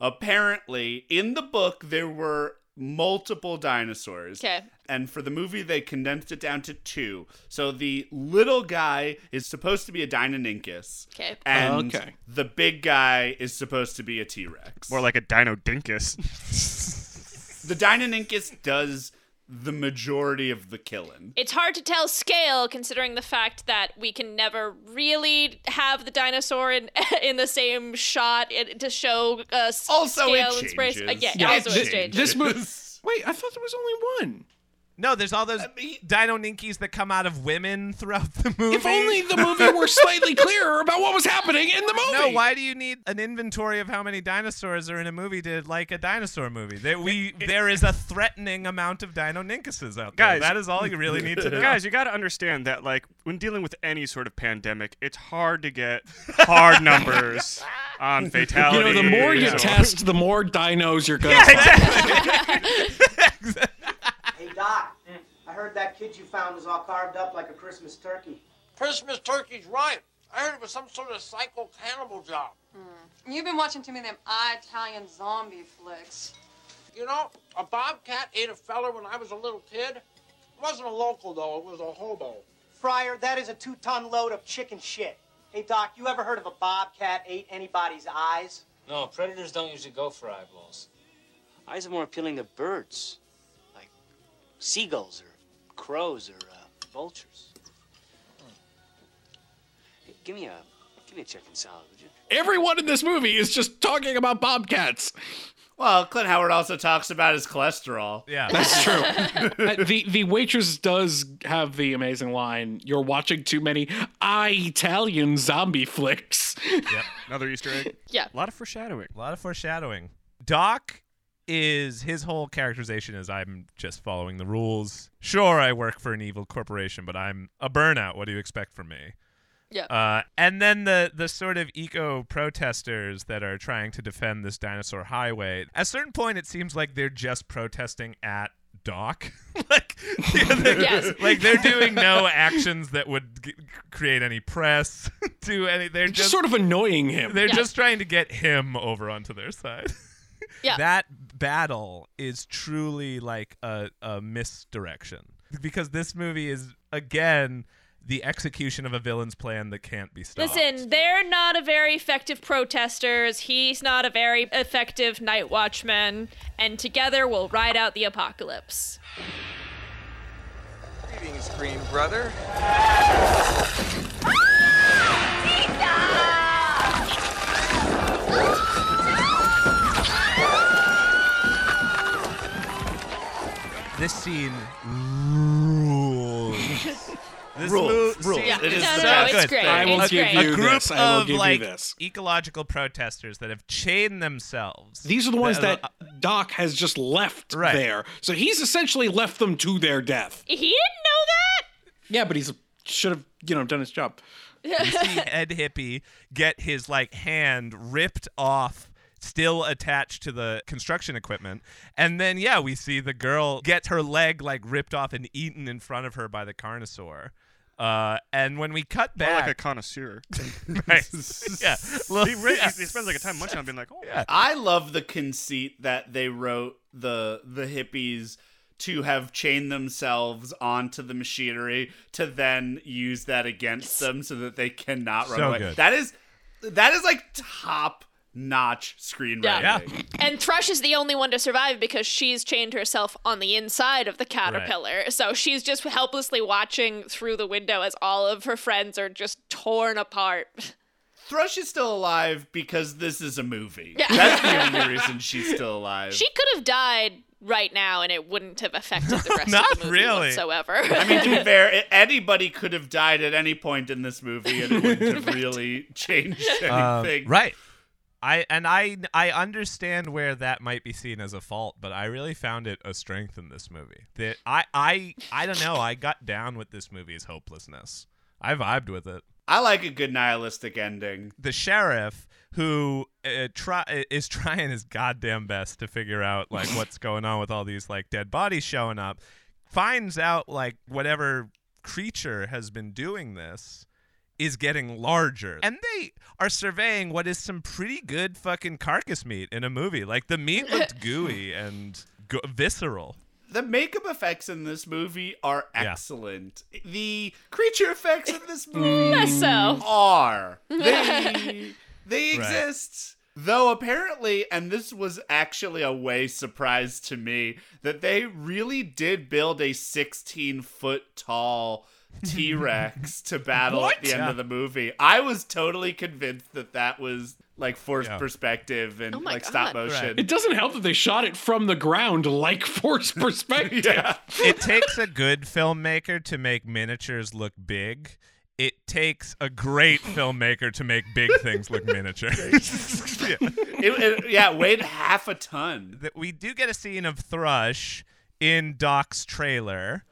apparently in the book there were multiple dinosaurs. Okay. And for the movie, they condensed it down to two. So the little guy is supposed to be a Deinonychus. Okay. And oh, Okay. the big guy is supposed to be a T Rex. More like a Dino Dinkus. the Deinonychus does the majority of the killing. It's hard to tell scale considering the fact that we can never really have the dinosaur in in the same shot it, to show uh, s- Also, it scale and space. Uh, changes. yeah, Yeah, also it it changes. This movie. Wait, I thought there was only one. No, there's all those dino ninkies that come out of women throughout the movie. If only the movie were slightly clearer about what was happening in the movie. No, why do you need an inventory of how many dinosaurs are in a movie to like a dinosaur movie? There, we there is a threatening amount of dino ninkuses out there. Guys, that is all you really need to know. Guys, you got to understand that, like, when dealing with any sort of pandemic, it's hard to get hard numbers on You know, the more you or- test, the more dinos you're gonna Yeah, find. Hey, Doc, I heard that kid you found was all carved up like a Christmas turkey. Christmas turkey's right. I heard it was some sort of psycho cannibal job. Hmm. You've been watching too many of them Italian zombie flicks. You know, a bobcat ate a feller when I was a little kid. It wasn't a local, though. It was a hobo. Fryer, that is a two-ton load of chicken shit. Hey, Doc, you ever heard of a bobcat ate anybody's eyes? No, predators don't usually go for eyeballs. Eyes are more appealing to birds, like seagulls or crows or uh, vultures. Hey, give me a give me a chicken salad, would you? Everyone in this movie is just talking about bobcats. Well, Clint Howard also talks about his cholesterol. Yeah, That's true. Uh, the the waitress does have the amazing line, "You're watching too many Italian zombie flicks." Yep. Another Easter egg. Yeah. A lot of foreshadowing. A lot of foreshadowing. Doc is his whole characterization is I'm just following the rules. Sure, I work for an evil corporation, but I'm a burnout. What do you expect from me? Yeah. Uh, and then the the sort of eco protesters that are trying to defend this dinosaur highway. At a certain point, it seems like they're just protesting at Doc. like, they're, Yes. like they're doing no actions that would g- create any press. do any? They're Just just sort of annoying him. they're Yeah. just trying to get him over onto their side. Yeah. That battle is truly like a, a misdirection because this movie is again the execution of a villain's plan that can't be stopped. Listen, they're not a very effective protesters. He's not a very effective night watchman. And together we'll ride out the apocalypse. Greetings, Green Brother. This scene rules. This Rules, move- rules. Yeah. It is so the best. good. It's great. I will It's give great. you a group this. I will of give you like this. ecological protesters that have chained themselves. These are the ones Uh, that Doc has just left Right. there. So he's essentially left them to their death. He didn't know that? Yeah, but he's should have, you know, done his job. you see Ed Hippie get his like hand ripped off still attached to the construction equipment and then yeah we see the girl get her leg like ripped off and eaten in front of her by the carnosaur uh, and when we cut More back like a connoisseur. right. yeah he, re- he spends like a time munching on being like, oh, Yeah. I love the conceit that they wrote the the hippies to have chained themselves onto the machinery to then use that against them so that they cannot run So away. good. That is that is like top notch screenwriting. Yeah. And Thrush is the only one to survive because she's chained herself on the inside of the caterpillar. So she's just helplessly watching through the window as all of her friends are just torn apart. Thrush is still alive because this is a movie. Yeah. That's the only reason she's still alive. She could have died right now and it wouldn't have affected the rest Not of the movie really. whatsoever. I mean, to be fair, anybody could have died at any point in this movie, and it wouldn't have really changed Um, anything. right I and I I understand where that might be seen as a fault, but I really found it a strength in this movie. That I I I don't know. I got down with this movie's hopelessness. I vibed with it. I like a good nihilistic ending. The sheriff who uh, try is trying his goddamn best to figure out like what's going on with all these like dead bodies showing up, finds out like whatever creature has been doing this is getting larger. And they are surveying what is some pretty good fucking carcass meat in a movie. Like the meat looked gooey and go- visceral. The makeup effects in this movie are Yeah. excellent. The creature effects in this movie Less so. are. They, they Right. exist. Though apparently, and this was actually a way surprise to me, that they really did build a 16 foot tall T Rex to battle What? at the end Yeah. of the movie. I was totally convinced that that was like forced Yeah. perspective and Oh my like stop God. motion. It doesn't help that they shot it from the ground like force perspective. Yeah. it takes a good filmmaker to make miniatures look big. It takes a great filmmaker to make big things look miniature. yeah. It, it- yeah, weighed half a ton. That we do get a scene of Thrush in Doc's trailer.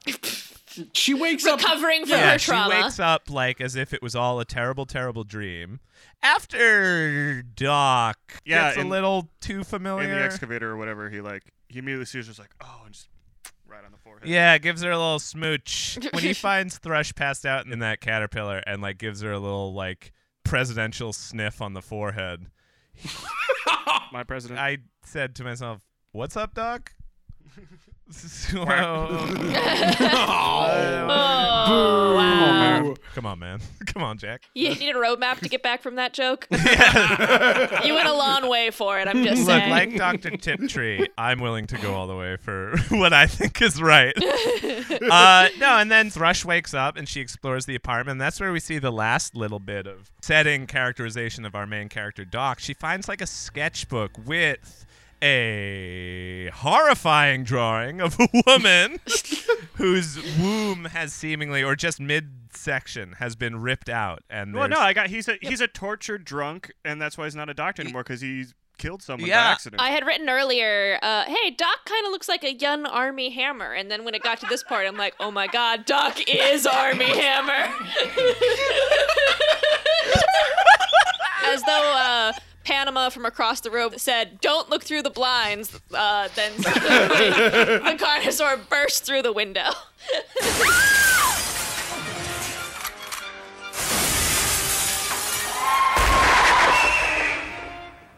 She wakes up. Recovering from yeah, her she trauma. wakes up like as if it was all a terrible, terrible dream. After Doc Yeah, gets a little too familiar. In the excavator or whatever, he like he immediately sees just like oh and just right on the forehead. Yeah, gives her a little smooch when he finds Thrush passed out in that caterpillar and like gives her a little like presidential sniff on the forehead. My president. I said to myself, "What's up, Doc?" So- Oh, wow. Boo. Come on, man. Come on, Jack. You need a roadmap to get back from that joke? you went a long way for it, I'm just Look, saying. like Dr. Tiptree, I'm willing to go all the way for what I think is right. uh, no, and then Thrush wakes up and she explores the apartment. And that's where we see the last little bit of setting characterization of our main character, Doc. She finds like a sketchbook with a horrifying drawing of a woman whose womb has seemingly, or just midsection, has been ripped out. And Well, no, I got he's a he's a tortured drunk, and that's why he's not a doctor anymore because he's killed someone Yeah. by accident. I had written earlier, uh, hey, Doc kind of looks like a young Armie Hammer. And then when it got to this part, I'm like, oh my god, Doc is Armie Hammer. As though uh, Panama from across the road said, don't look through the blinds, uh, then the Carnosaur burst through the window.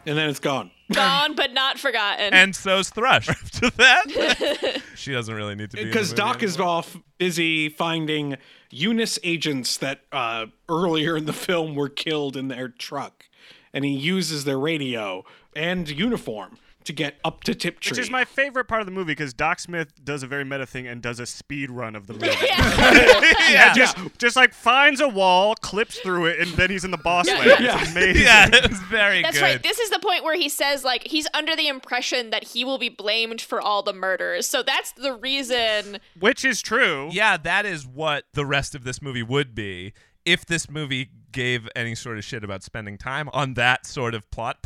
And then it's gone. Gone but not forgotten. and so's Thrush after that. she doesn't really need to be Because movie Doc is off busy finding Eunice agents that uh, earlier in the film were killed in their truck. And he uses their radio and uniform to get up to Tiptree. Which is my favorite part of the movie because Doc Smith does a very meta thing and does a speed run of the movie. Yeah. And just, just like finds a wall, clips through it, and then he's in the boss Yeah. land. Yeah. It's amazing. Yeah, it was very That's good. right. This is the point where he says like he's under the impression that he will be blamed for all the murders. So that's the reason. Which is true. Yeah, that is what the rest of this movie would be if this movie gave any sort of shit about spending time on that sort of plot.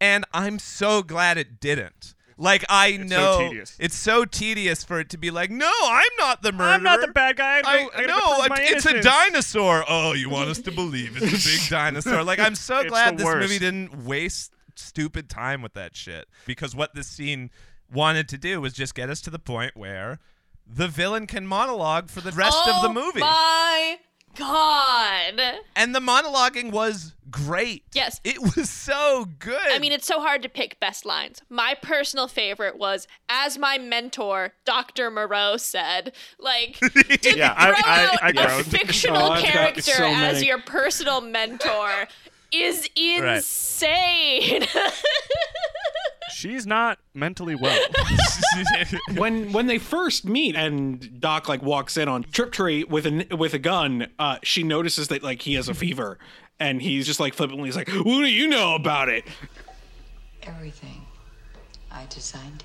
And I'm so glad it didn't. Like I so know tedious. it's so tedious for it to be like, no, I'm not the murderer. I'm not the bad guy. I'm I, I'm no, prove my it's a dinosaur. Oh, you want us to believe it's a big dinosaur? Like, I'm so glad this worst. movie didn't waste stupid time with that shit. Because what this scene wanted to do was just get us to the point where the villain can monologue for the rest of the Oh movie. My God. And the monologuing was great. Yes. It was so good. I mean, it's so hard to pick best lines. My personal favorite was, as my mentor, Dr. Moreau said, like, to Yeah, throw I- I- out I a groaned. fictional Oh, character so as your personal mentor is insane. She's not mentally well. when when they first meet and Doc like walks in on Tiptree with a with a gun, uh, she notices that like he has a fever, and he's just like flippantly he's like, "What do you know about it?" Everything. I designed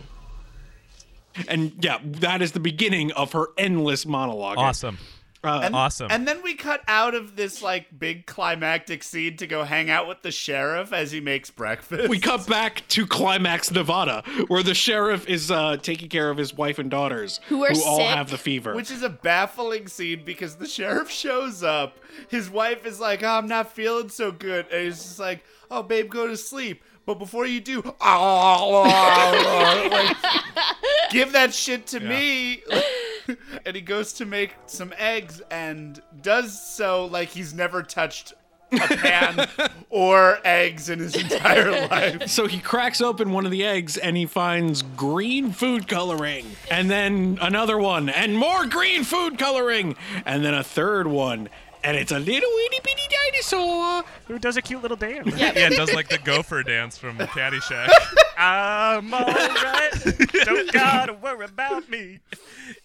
it. And yeah, that is the beginning of her endless monologue. awesome. Uh, And, Awesome. And then we cut out of this like big climactic scene to go hang out with the sheriff as he makes breakfast. we cut back to climax Nevada, where the sheriff is uh, taking care of his wife and daughters, Who are all have the fever. Which is a baffling scene because the sheriff shows up. His wife is like, oh, I'm not feeling so good. And he's just like, oh, babe, go to sleep. But before you do, like, give that shit to me. and he goes to make some eggs and does so like he's never touched a pan or eggs in his entire life. So he cracks open one of the eggs and he finds green food coloring. And then another one and more green food coloring. And then a third one. And it's a little itty bitty dinosaur. Who does a cute little dance? yeah, it does like the gopher dance from Caddyshack. I'm alright. Don't gotta worry about me.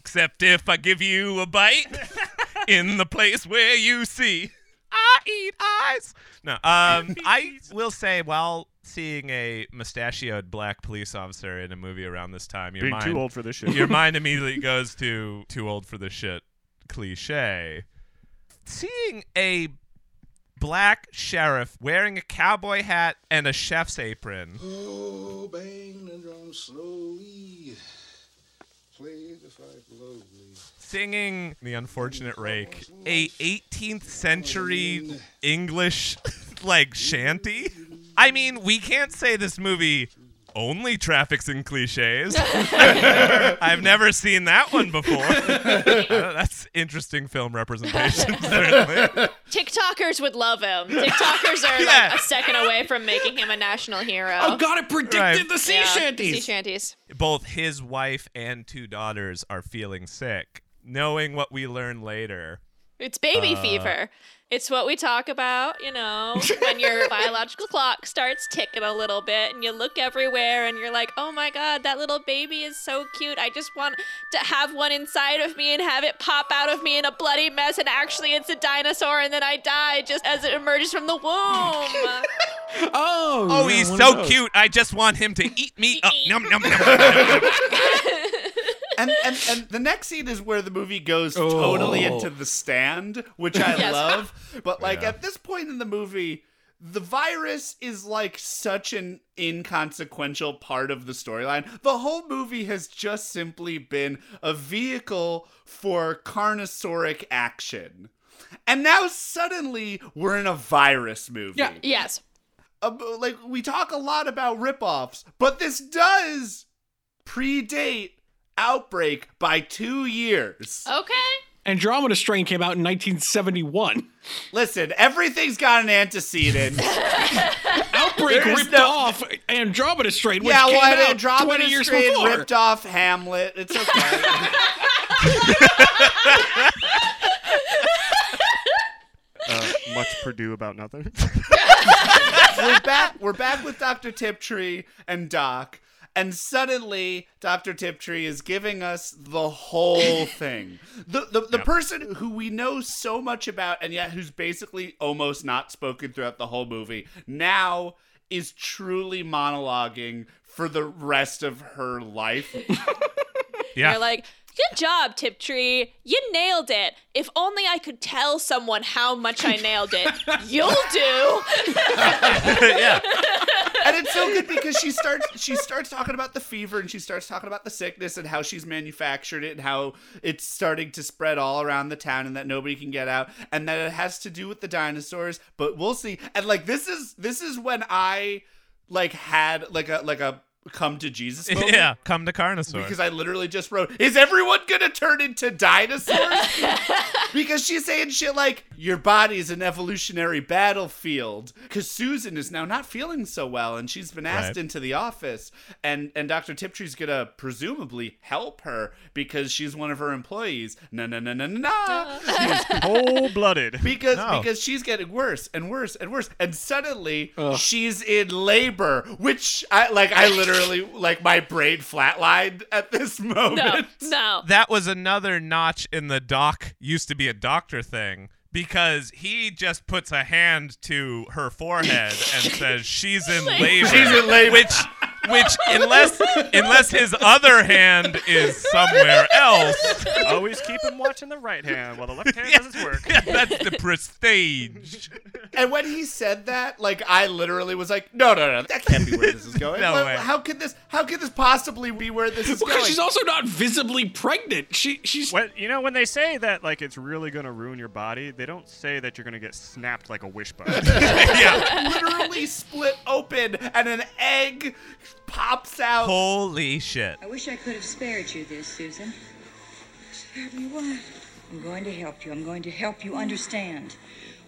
Except if I give you a bite, in the place where you see. I eat eyes. No, um, I will say while seeing a mustachioed black police officer in a movie around this time, your Being mind, too old for this shit. Your mind immediately goes to too old for this shit cliche. Seeing a black sheriff wearing a cowboy hat and a chef's apron. Oh, bang the drum slowly. Play the fife singing the unfortunate rake a 18th century english like shanty i mean we can't say this movie only traffics in cliches i've never seen that one before Uh, that's interesting film representation certainly TikTokers would love him. TikTokers are Yeah. like a second away from making him a national hero. Oh, God, it predicted Right. the sea Yeah, shanties. Sea shanties. both his wife and two daughters are feeling sick knowing what we learn later It's baby Uh, fever. It's what we talk about, you know, when your biological clock starts ticking a little bit and you look everywhere and you're like, oh my God, that little baby is so cute. I just want to have one inside of me and have it pop out of me in a bloody mess. And actually, it's a dinosaur and then I die just as it emerges from the womb. Oh, oh yeah, he's so cute i just want him to eat me up num, num, num, num. And, and and the next scene is where the movie goes totally Oh. into the stand, which I Yes. love. But like Yeah. at this point in the movie, the virus is like such an inconsequential part of the storyline. The whole movie has just simply been a vehicle for carnosauric action. And now suddenly we're in a virus movie. Yeah. yes. Uh, like we talk a lot about ripoffs, but this does predate Outbreak by two years. Okay. Andromeda Strain came out in 1971. Listen, everything's got an antecedent. Outbreak There's ripped no- off Andromeda Strain, which yeah, came well, out Andromeda 20 years Strain before. ripped off Hamlet. It's okay. Uh, much Purdue about nothing. we're back. We're back with Doctor Tiptree and Doc, and suddenly Doctor Tiptree is giving us the whole thing. The the, the person who we know so much about, and yet who's basically almost not spoken throughout the whole movie, now is truly monologuing for the rest of her life. yeah You're like, good job, Tiptree. You nailed it. If only I could tell someone how much I nailed it. You'll do. yeah it's so good because she starts she starts talking about the fever and she starts talking about the sickness and how she's manufactured it and how it's starting to spread all around the town and that nobody can get out and that it has to do with the dinosaurs but we'll see. And like this is this is when i like had like a like a come to jesus moment. yeah come to carnosaur because I literally just wrote, "Is everyone gonna turn into dinosaurs?" because she's saying shit like, "Your body's an evolutionary battlefield." Because Susan is now not feeling so well, and she's been asked Right. into the office, and and Doctor Tiptree's gonna presumably help her because she's one of her employees. No, no, no, no, no, no. Cold blooded. Because No. because she's getting worse and worse and worse, and suddenly she's in labor, which I like. I literally like my brain flatlined at this moment. No, no. that was another notch in the doc used to be a doctor thing because he just puts a hand to her forehead and says she's in labor. She's in labor. Which which unless unless his other hand is somewhere else, Always keep him watching the right hand while the left hand does its work. that's the prestige. And when he said that, like I literally was like, no, no, no, that can't be where this is going. No What- way. How could this? How could this possibly be where this is Because going? she's also not visibly pregnant. She she's When, you know, when they say that like it's really gonna ruin your body, they don't say that you're gonna get snapped like a wishbone. yeah. literally split open, and an egg pops out. Holy shit. I wish I could have spared you this, Susan. Spared me what? I'm going to help you. I'm going to help you understand.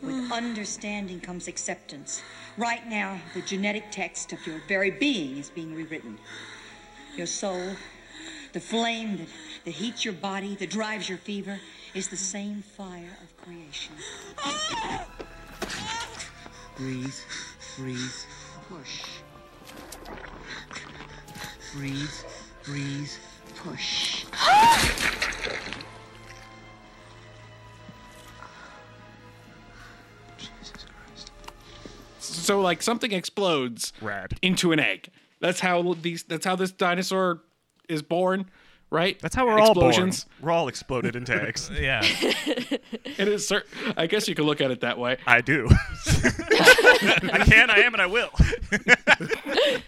With understanding comes acceptance. Right now, the genetic text of your very being is being rewritten. Your soul, the flame that, that heats your body, that drives your fever, is the same fire of creation. Breathe, breathe, Push. Breathe, breathe, push. so like something explodes Rad. into an egg. That's how these. That's how this dinosaur is born, right? That's how we're Explosions. all born. We're all exploded into eggs. yeah. It is. I guess you could look at it that way. I do. I can. I am, and I will.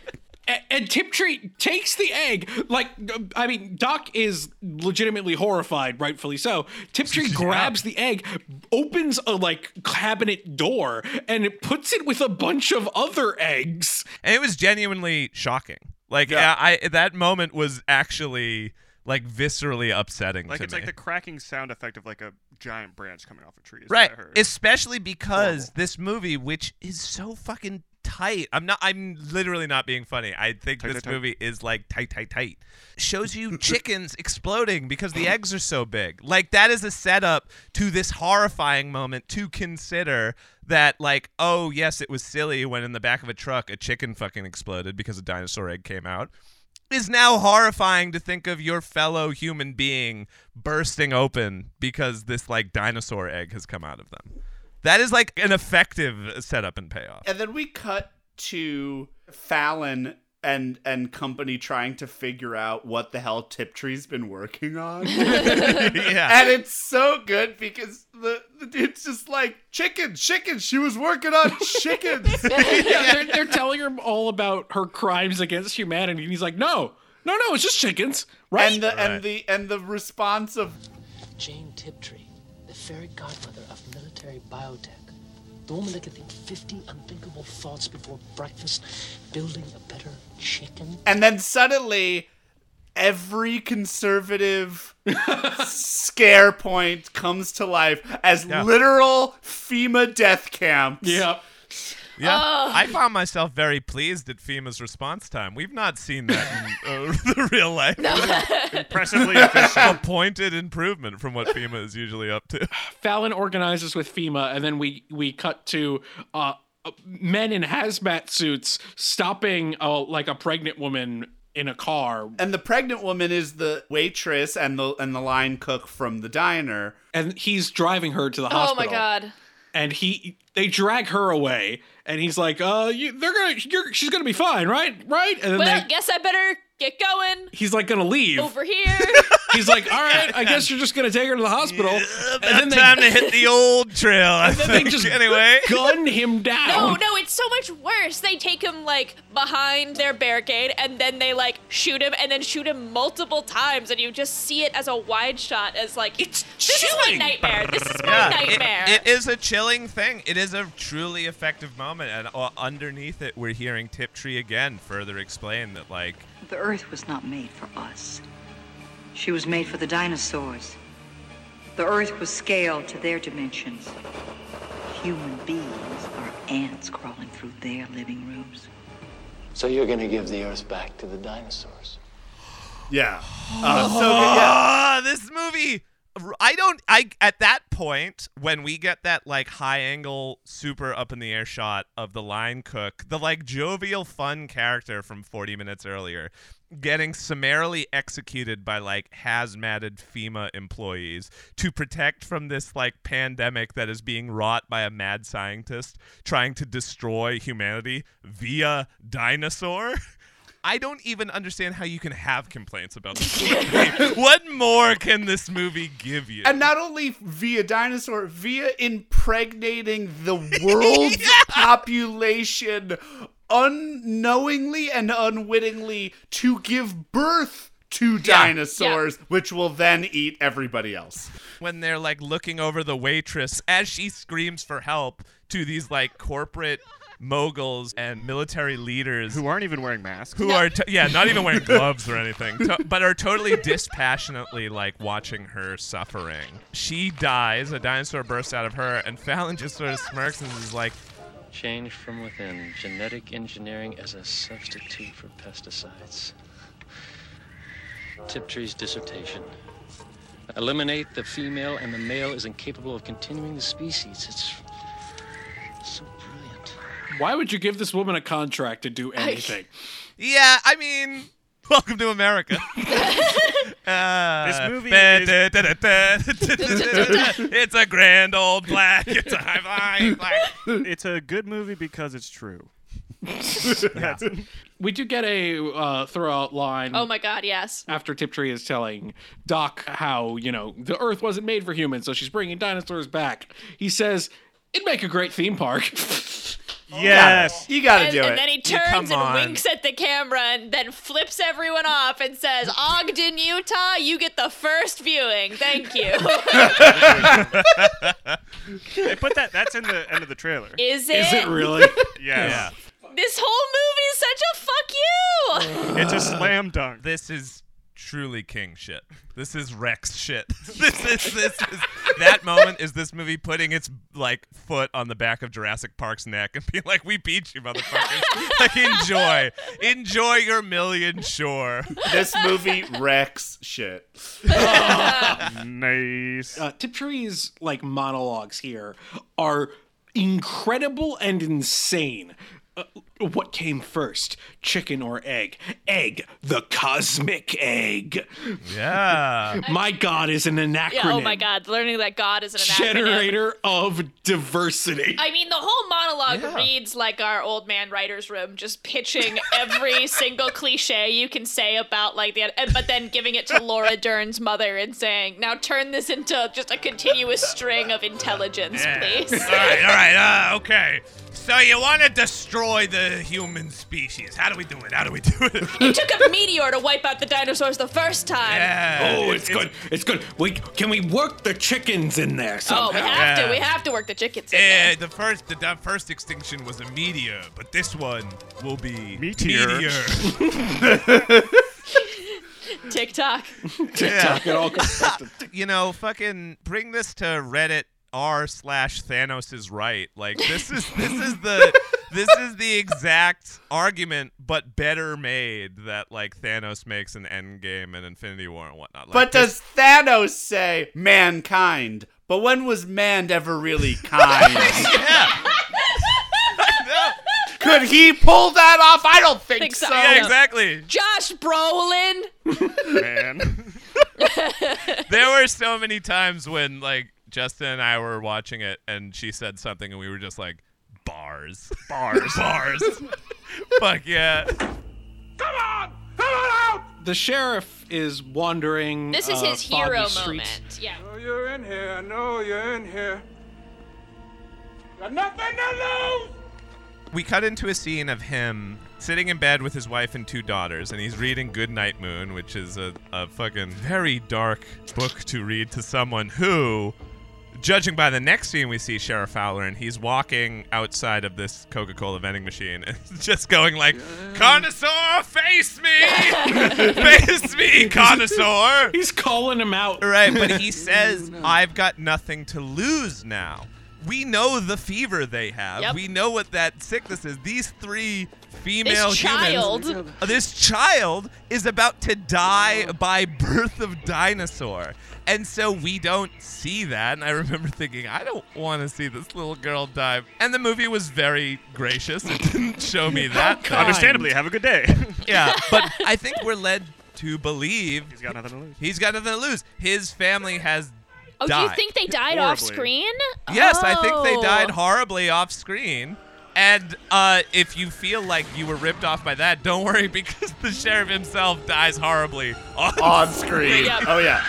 And, and Tiptree takes the egg. Like, I mean, Doc is legitimately horrified, rightfully so. Tiptree grabs the egg, opens a like cabinet door, and it puts it with a bunch of other eggs. And it was genuinely shocking. Like I, I that moment was actually like viscerally upsetting Like to it's me. like the cracking sound effect of like a giant branch coming off a tree. is right especially because this movie which is so fucking tight. I'm not i'm literally not being funny. I think Tight, this tight, tight. movie is like tight tight tight. Shows you chickens exploding because the eggs are so big. Like that is a setup to this horrifying moment to consider that like oh yes it was silly when in the back of a truck a chicken fucking exploded because a dinosaur egg came out. Is now horrifying to think of your fellow human being bursting open because this like dinosaur egg has come out of them. That is like an effective setup and payoff. And then we cut to Fallon and and company trying to figure out what the hell Tiptree's been working on. Yeah. And it's so good because the, the dude's just like chickens, chickens. She was working on chickens. yeah, they're, they're telling her all about her crimes against humanity, and he's like, "No, no, no, it's just chickens, right?" And the and the and the response of Jane Tiptree, the fairy godmother of military biotech. The woman that can think 50 unthinkable thoughts before breakfast, building a better chicken. and then suddenly every conservative scare point comes to life as literal FEMA death camps. Yep. Yeah, Oh. I found myself very pleased at FEMA's response time. We've not seen that in uh, the real life. No. Impressively efficient. A pointed improvement from what FEMA is usually up to. Fallon organizes with FEMA, and then we we cut to uh, men in hazmat suits stopping uh, like a pregnant woman in a car, And the pregnant woman is the waitress and the and the line cook from the diner. and he's driving her to the Oh hospital. Oh my god. And he they drag her away, and he's like, "Uh, you, they're gonna, you're, she's gonna be fine, right? Right?" And then Well, they, guess I better get going he's like gonna leave. over here. He's like, "All right, I guess you're just gonna take her to the hospital." and then they, Time to hit the old trail. I and then they think. just anyway. gun him down. No, no, it's so much worse. They take him like behind their barricade and then they like shoot him and then shoot him multiple times and you just see it as a wide shot as like it's this is my chilling. nightmare. This is my Yeah, it- nightmare. it is a chilling thing. It is a truly effective moment, and uh, underneath it, we're hearing Tiptree again further explain that, like, The Earth was not made for us. She was made for the dinosaurs. The Earth was scaled to their dimensions. Human beings are ants crawling through their living rooms. So you're gonna give the Earth back to the dinosaurs? Yeah. Uh, so good, yeah. Ah, this movie. I don't. I at that point when we get that like high angle, super up in the air shot of the line cook, the like jovial, fun character from 40 minutes earlier, getting summarily executed by like hazmated FEMA employees to protect from this like pandemic that is being wrought by a mad scientist trying to destroy humanity via dinosaur. I don't even understand how you can have complaints about this movie. what more can this movie give you? And not only via dinosaur, via impregnating the world's population unknowingly and unwittingly to give birth to dinosaurs, which will then eat everybody else. when they're like looking over the waitress as she screams for help to these like corporate moguls and military leaders Who aren't even wearing masks. who are t- yeah not even wearing gloves or anything to- but are totally dispassionately like watching her suffering she dies a dinosaur bursts out of her and fallon just sort of smirks and is like Change from within. Genetic engineering as a substitute for pesticides. Tiptree's dissertation. Eliminate the female and the male is incapable of continuing the species. It's so brilliant. Why would you give this woman a contract to do anything? yeah, I mean, welcome to America. this movie It's a grand old black. It's a high. It's a good movie because it's true. yeah. We do get a uh, throwout line. Oh my God, yes. After Tiptree is telling Doc how, you know, the Earth wasn't made for humans, so she's bringing dinosaurs back. He says, It'd make a great theme park. yes. You gotta and, do and it. then he turns come and on. winks at the camera and then flips everyone off and says, Ogden, Utah, you get the first viewing. Thank you. They put that. That's in the end of the trailer. Is it? Is it really? Yes. This whole movie is such a fuck you. It's a slam dunk. This is truly king shit. This is Rex shit. this is this is that moment is this movie putting its like foot on the back of Jurassic Park's neck and being like, "We beat you, motherfuckers! like enjoy, enjoy your million, sure." This movie wrecks shit. nice. Uh, Tiptree's like monologues here are incredible and insane. Uh, what came first, chicken or egg? Egg, the cosmic egg. Yeah. My God is an anachronism. Yeah, oh my god, learning that God is an acronym. Generator of diversity. I mean, the whole monologue reads like our old man writer's room, just pitching every single cliche you can say about like the, but then giving it to Laura Dern's mother and saying, "Now turn this into just a continuous string of intelligence, please." all right, all right, uh, okay. So you want to destroy the human species? How do we do it? How do we do it? It took a meteor to wipe out the dinosaurs the first time. Yeah. Oh, it's, good. It's good. Wait, can we work the chickens in there somehow? Oh, we have to. We have to work the chickens in Eh, the first the, the first extinction was a meteor, but this one will be Meteor. meteor. there. TikTok. TikTok, it all comes back to you know, fucking bring this to Reddit r slash Thanos is right. Like this is this is the this is the exact argument, but better made that like Thanos makes in Endgame and Infinity War and whatnot. Like, But this- does Thanos say mankind? But when was man ever really kind? Yeah. Could he pull that off? I don't think, Think so. so. yeah, exactly. Josh Brolin. Man. there were so many times when like Justin and I were watching it and she said something and we were just like bars. Bars. bars. Fuck yeah. Come on, come on out! The sheriff is wandering. This is uh, his hero streets. moment. Yeah. Oh, you're in here. I know you're in here. Got nothing to lose. We cut into a scene of him sitting in bed with his wife and two daughters, and he's reading Goodnight Moon, which is a, a fucking very dark book to read to someone who, judging by the next scene we see Sheriff Fowler, and he's walking outside of this Coca Cola vending machine and just going like, Carnosaur, face me! face me, Carnosaur! He's calling him out. Right, but he says, I've got nothing to lose now. We know the fever they have. Yep. We know what that sickness is. These three female This humans. child. Uh, This child is about to die by birth of dinosaur. And so we don't see that. And I remember thinking, I don't want to see this little girl die. And the movie was very gracious. It didn't show me that. thing. Understandably, have a good day. Yeah, but I think we're led to believe He's got nothing to lose. He's got nothing to lose. His family has Oh, died. do you think they died off screen? Yes, I think they Oh. died horribly off screen. And uh, if you feel like you were ripped off by that, don't worry because the sheriff himself dies horribly on, On screen. Yep. Oh yeah.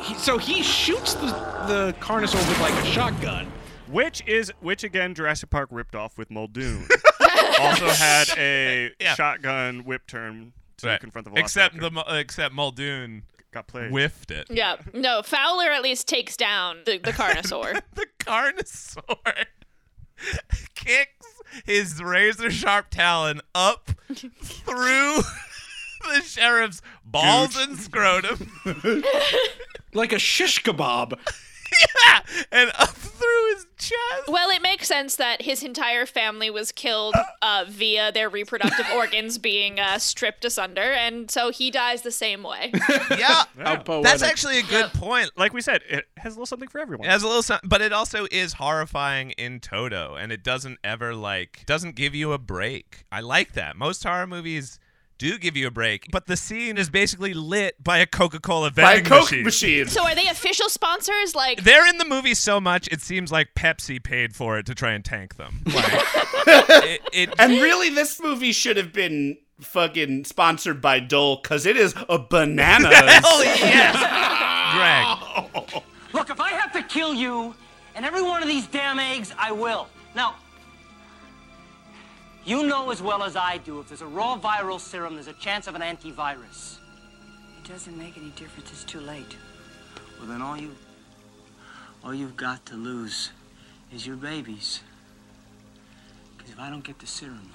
He, so he shoots the, the Carnosaur with like a shotgun. Which is which again? Jurassic Park ripped off with Muldoon. also had a Yeah. shotgun whip turn to Right. confront the Velociraptor. except the except Muldoon got played. whiffed it. Yeah. No, Fowler at least takes down the, the Carnosaur. the Carnosaur kicks his razor sharp talon up through the sheriff's balls Gooch. and scrotum. Like a shish kebab. yeah, and up through his chest. Well, it makes sense that his entire family was killed uh, via their reproductive organs being uh, stripped asunder, and so he dies the same way. Yeah, How that's actually a good point. Like we said, it has a little something for everyone. It has a little, some- but it also is horrifying in toto, and it doesn't ever like doesn't give you a break. I like that. Most horror movies do give you a break, but the scene is basically lit by a Coca-Cola By a vending Coke machine. machine. so, are they official sponsors? Like, They're in the movie so much it seems like Pepsi paid for it to try and tank them. Like, it, it, And really, this movie should have been fucking sponsored by Dole because it is a banana. Hell yes, Greg. Look, if I have to kill you and every one of these damn eggs, I will. Now, you know as well as I do, if there's a raw viral serum, there's a chance of an antivirus. It doesn't make any difference. It's too late. Well, then all you, all you've got to lose is your babies. Because if I don't get the serum,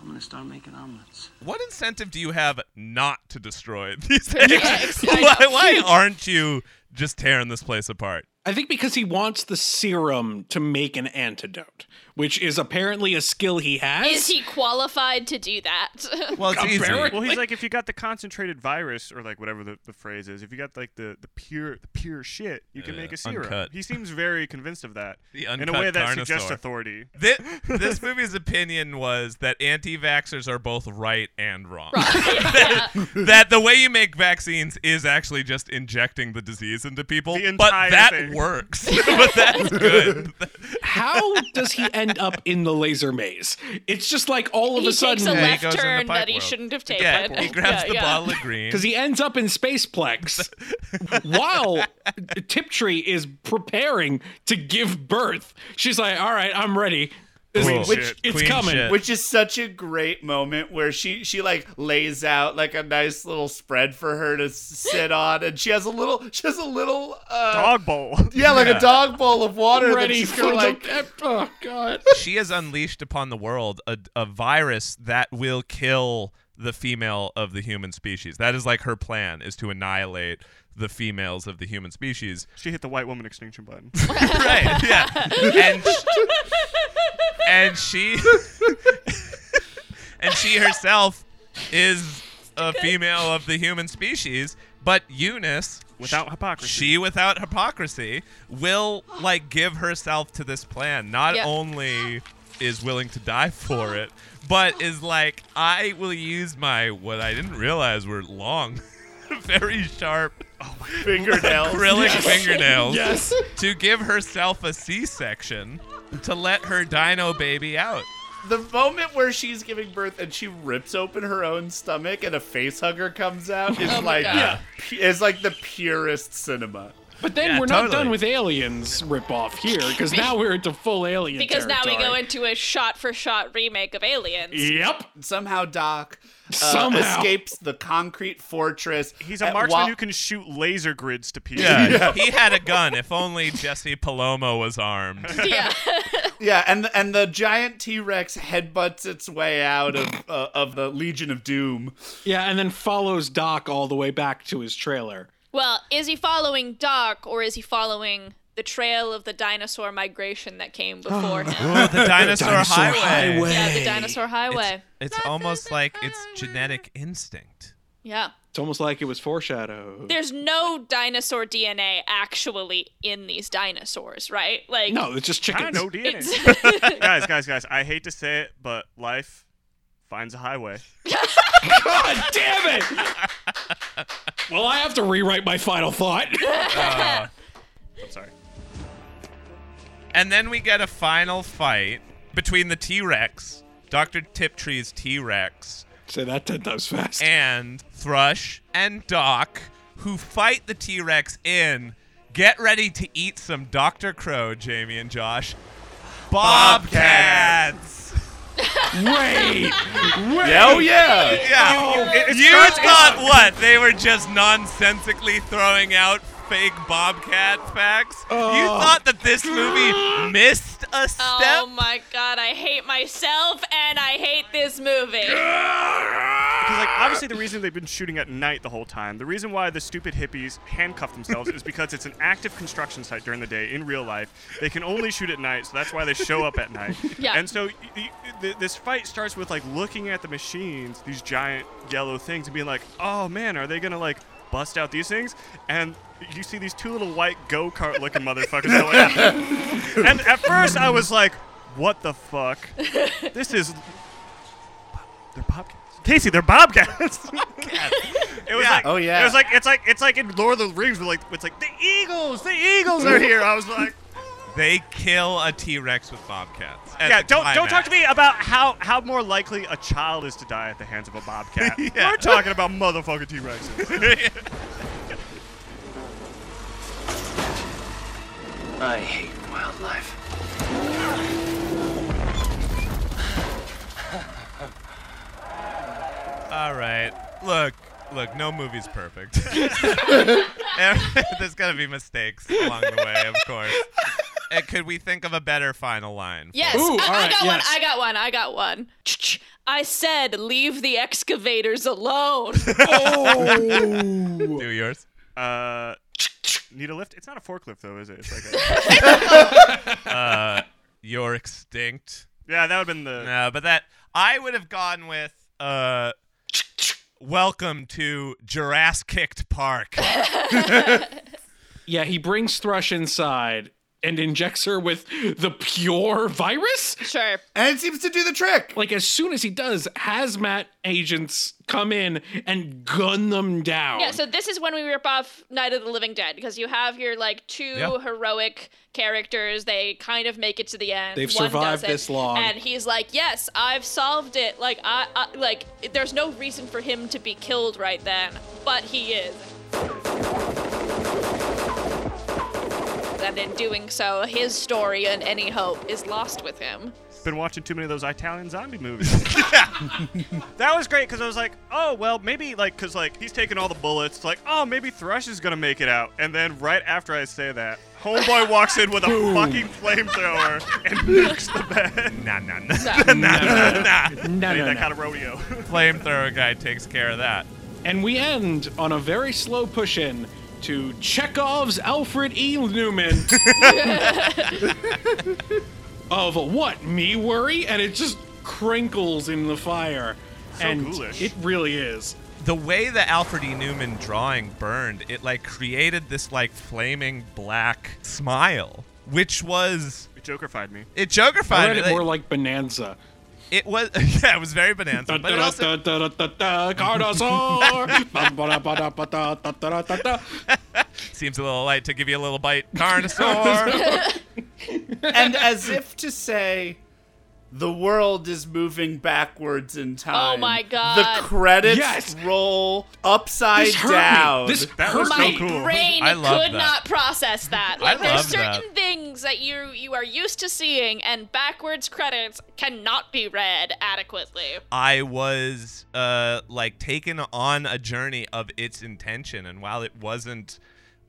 I'm gonna start making omelets. What incentive do you have not to destroy these Yeah, eggs? why, why aren't you just tearing this place apart? I think because he wants the serum to make an antidote, which is apparently a skill he has. is he qualified to do that? Well, it's easy. Well, he's like, if you got the concentrated virus, or like whatever the, the phrase is, if you got like the, the pure the pure shit, you can Uh, make a serum. uncut. He seems very convinced of that. The in a way that suggests authority. This, this movie's opinion was that anti-vaxxers are both right and wrong. yeah. that the way you make vaccines is actually just injecting the disease into people, The but that thing. works. but that's good. How does he end up in the laser maze? It's just like all of he a sudden takes a Yeah, he left goes in the turn pipe that he world. shouldn't have taken. Yeah, he grabs Yeah, the yeah. bottle of green. because he ends up in Spaceplex while Tiptree is preparing to give birth. She's like, "All right, I'm ready. This- Queen which shit. it's Queen coming." shit. Which is such a great moment where she she like lays out like a nice little spread for her to sit on, and she has a little she has a little uh, Dog bowl. yeah like Yeah. a dog bowl of water that Ready she's for kinda the like oh god. she has unleashed upon the world a, a virus that will kill the female of the human species. That is like her plan is to annihilate the females of the human species. She hit the white woman extinction button. right. Yeah. And and she and she herself is a female of the human species, but Eunice Without hypocrisy. she without hypocrisy will like give herself to this plan. Not Yeah. only is willing to die for it, but is like I will use my what I didn't realize were long, very sharp oh, fingernails. acrylic fingernails Yes. to give herself a C-section to let her dino baby out. the moment where she's giving birth and she rips open her own stomach and a face hugger comes out is Oh like God. pu- is like the purest cinema. But then Yeah, we're not done with aliens ripoff here because now we're into full alien Because now we go into a shot-for-shot remake of Aliens. Yep. Somehow Doc uh, escapes the concrete fortress. He's a at- marksman while- who can shoot laser grids to pieces. Yeah, he had a gun. If only Jesse Palomo was armed. Yeah. Yeah, and the, and the giant T Rex headbutts its way out of uh, of the Legion of Doom. Yeah, and then follows Doc all the way back to his trailer. well, is he following Doc or is he following the trail of the dinosaur migration that came before him? Oh, the dinosaur, Dinosaur highway. highway. Yeah, the dinosaur highway. It's almost like it's genetic instinct. Yeah. It's almost like it was foreshadowed. There's no dinosaur DNA actually in these dinosaurs, right? Like No, it's just I chickens. know DNA. It's- guys, guys, guys. I hate to say it, but life finds a highway. God damn it! well, I have to rewrite my final thought. Uh, I'm sorry. And then we get a final fight between the T-Rex, Dr. Tiptree's T-Rex, Say that ten times fast. and Thrush and Doc, who fight the T-Rex in. Get ready to eat some Dr. Crow, Jamie and Josh. Bobcats. Wait, wait. Oh yeah. Yeah. Oh, it- it's you thought what? They were just nonsensically throwing out fake Bobcat facts? You Oh. thought that this movie missed a step? Oh my god, god, I hate myself and I hate this movie. Because like obviously the reason they've been shooting at night the whole time, the reason why the stupid hippies handcuff themselves is because it's an active construction site during the day in real life. They can only shoot at night, so that's why they show up at night. Yeah. And so y- y- th- this fight starts with like looking at the machines, these giant yellow things, and being like, "Oh man, are they gonna like bust out these things?" And you see these two little white go kart looking motherfuckers going. at and at first I was like, "What the fuck? This is they're bobcats." Casey, they're bobcats. It was Yeah. like, Oh, yeah. It was like it's like it's like in Lord of the Rings, where like it's like the eagles, the eagles are here. I was like, They kill a T Rex with bobcats. At yeah, the don't don't talk to me about how how more likely a child is to die at the hands of a bobcat. Yeah. We're talking about motherfucking T Rexes. I hate wildlife. All right. Look, look, no movie's perfect. There's going to be mistakes along the way, of course. And could we think of a better final line? Yes, I, I got one. I got one. I got one. Ch-ch. I said, leave the excavators alone. Do yours. Uh, need a lift? It's not a forklift though, is it? It's like a. uh, you're extinct. Yeah, that would have been the. No, but that I would have gone with uh welcome to Jurassic Kicked Park. Yeah, he brings Thrush inside and injects her with the pure virus. Sure. And it seems to do the trick. Like as soon as he does, hazmat agents come in and gun them down. Yeah, so this is when we rip off Night of the Living Dead because you have your like two Yeah. heroic characters. They kind of make it to the end. They've One survived this long. and he's like, "Yes, I've solved it." Like I, I like there's no reason for him to be killed right then, but he is. And in doing so, his story and any hope is lost with him. Been watching too many of those Italian zombie movies. that was great because I was like, oh well, maybe like because like he's taking all the bullets. Like, oh maybe Thrush is gonna make it out. And then right after I say that, Homeboy walks in with a fucking flamethrower and nukes the bed. Nah, nah, nah, nah, nah, nah. No, Ain't no, that no. kind of rodeo. Flamethrower guy takes care of that. And we end on a very slow push in to Chekhov's Alfred E. Neuman. of what? Me worry? And it just crinkles in the fire. So and ghoulish. it really is. The way the Alfred E. Neuman drawing burned, it like created this like flaming black smile, which was It Jokerfied me. it I Jokerfied read it like- more like Bonanza. It was yeah, it was very bonanza, but it also seems a little light to give you a little bite. Carnosaur. and as if to say, the world is moving backwards in time. Oh my God. The credits Yes. roll upside This hurt me. down. This That was My so cool. brain I love could that. not process that. I Like there's love certain that. things that you you are used to seeing, and backwards credits cannot be read adequately. I was uh like taken on a journey of its intention and while it wasn't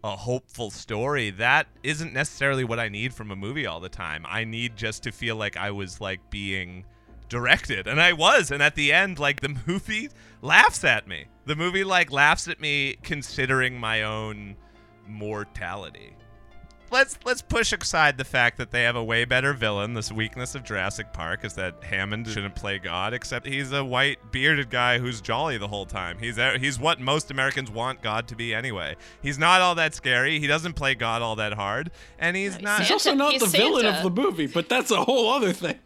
a hopeful story that isn't necessarily what I need from a movie all the time. I need just to feel like I was like being directed and I was and at the end like the movie laughs at me. The movie like laughs at me considering my own mortality. Let's let's push aside the fact that they have a way better villain. This weakness of Jurassic Park is that Hammond shouldn't play God, except he's a white bearded guy who's jolly the whole time. He's uh, he's what most Americans want God to be anyway. He's not all that scary. He doesn't play God all that hard, and he's not. He's also not He's the villain of the movie, but that's a whole other thing.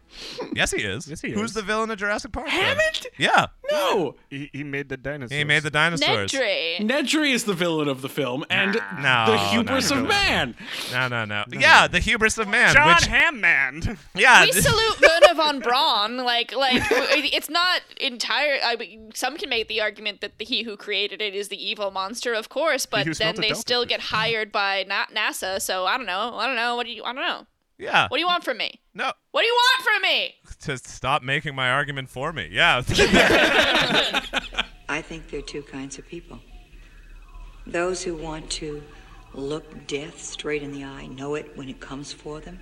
Yes, he is. Yes, he is. Who's is. the villain of Jurassic Park? then? Hammond? Yeah, No. He, he made the dinosaurs. he made the dinosaurs. Nedry. Nedry is the villain of the film, and No, the hubris no, no, of no. man. No, no, no. Yeah, the hubris of man. John which, Hammond. yeah, we salute Wernher von Braun. Like, like it's not entire. I mean, some can make the argument that the, he who created it is the evil monster, of course, but who smelt then the they Delta still get hired by Na- NASA. So I don't know. I don't know. What do you? I don't know. Yeah. What do you want from me? No, What do you want from me? to stop making my argument for me. Yeah. I think there are two kinds of people those who want to look death straight in the eye, know it when it comes for them,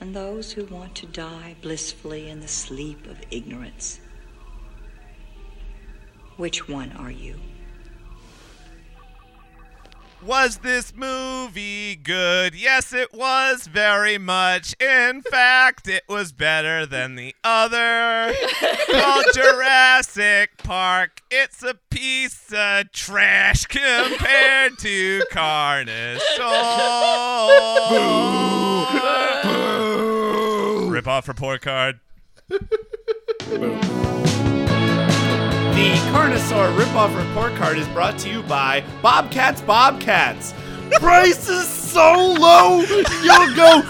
and those who want to die blissfully in the sleep of ignorance. Which one are you? Was this movie good? Yes, it was very much. In fact, it was better than the other. Called Jurassic Park. It's a piece of trash compared to Carnosaur. Rip off report card. The Carnosaur ripoff report card is brought to you by Bobcats Bobcats. Price is so low, you'll go.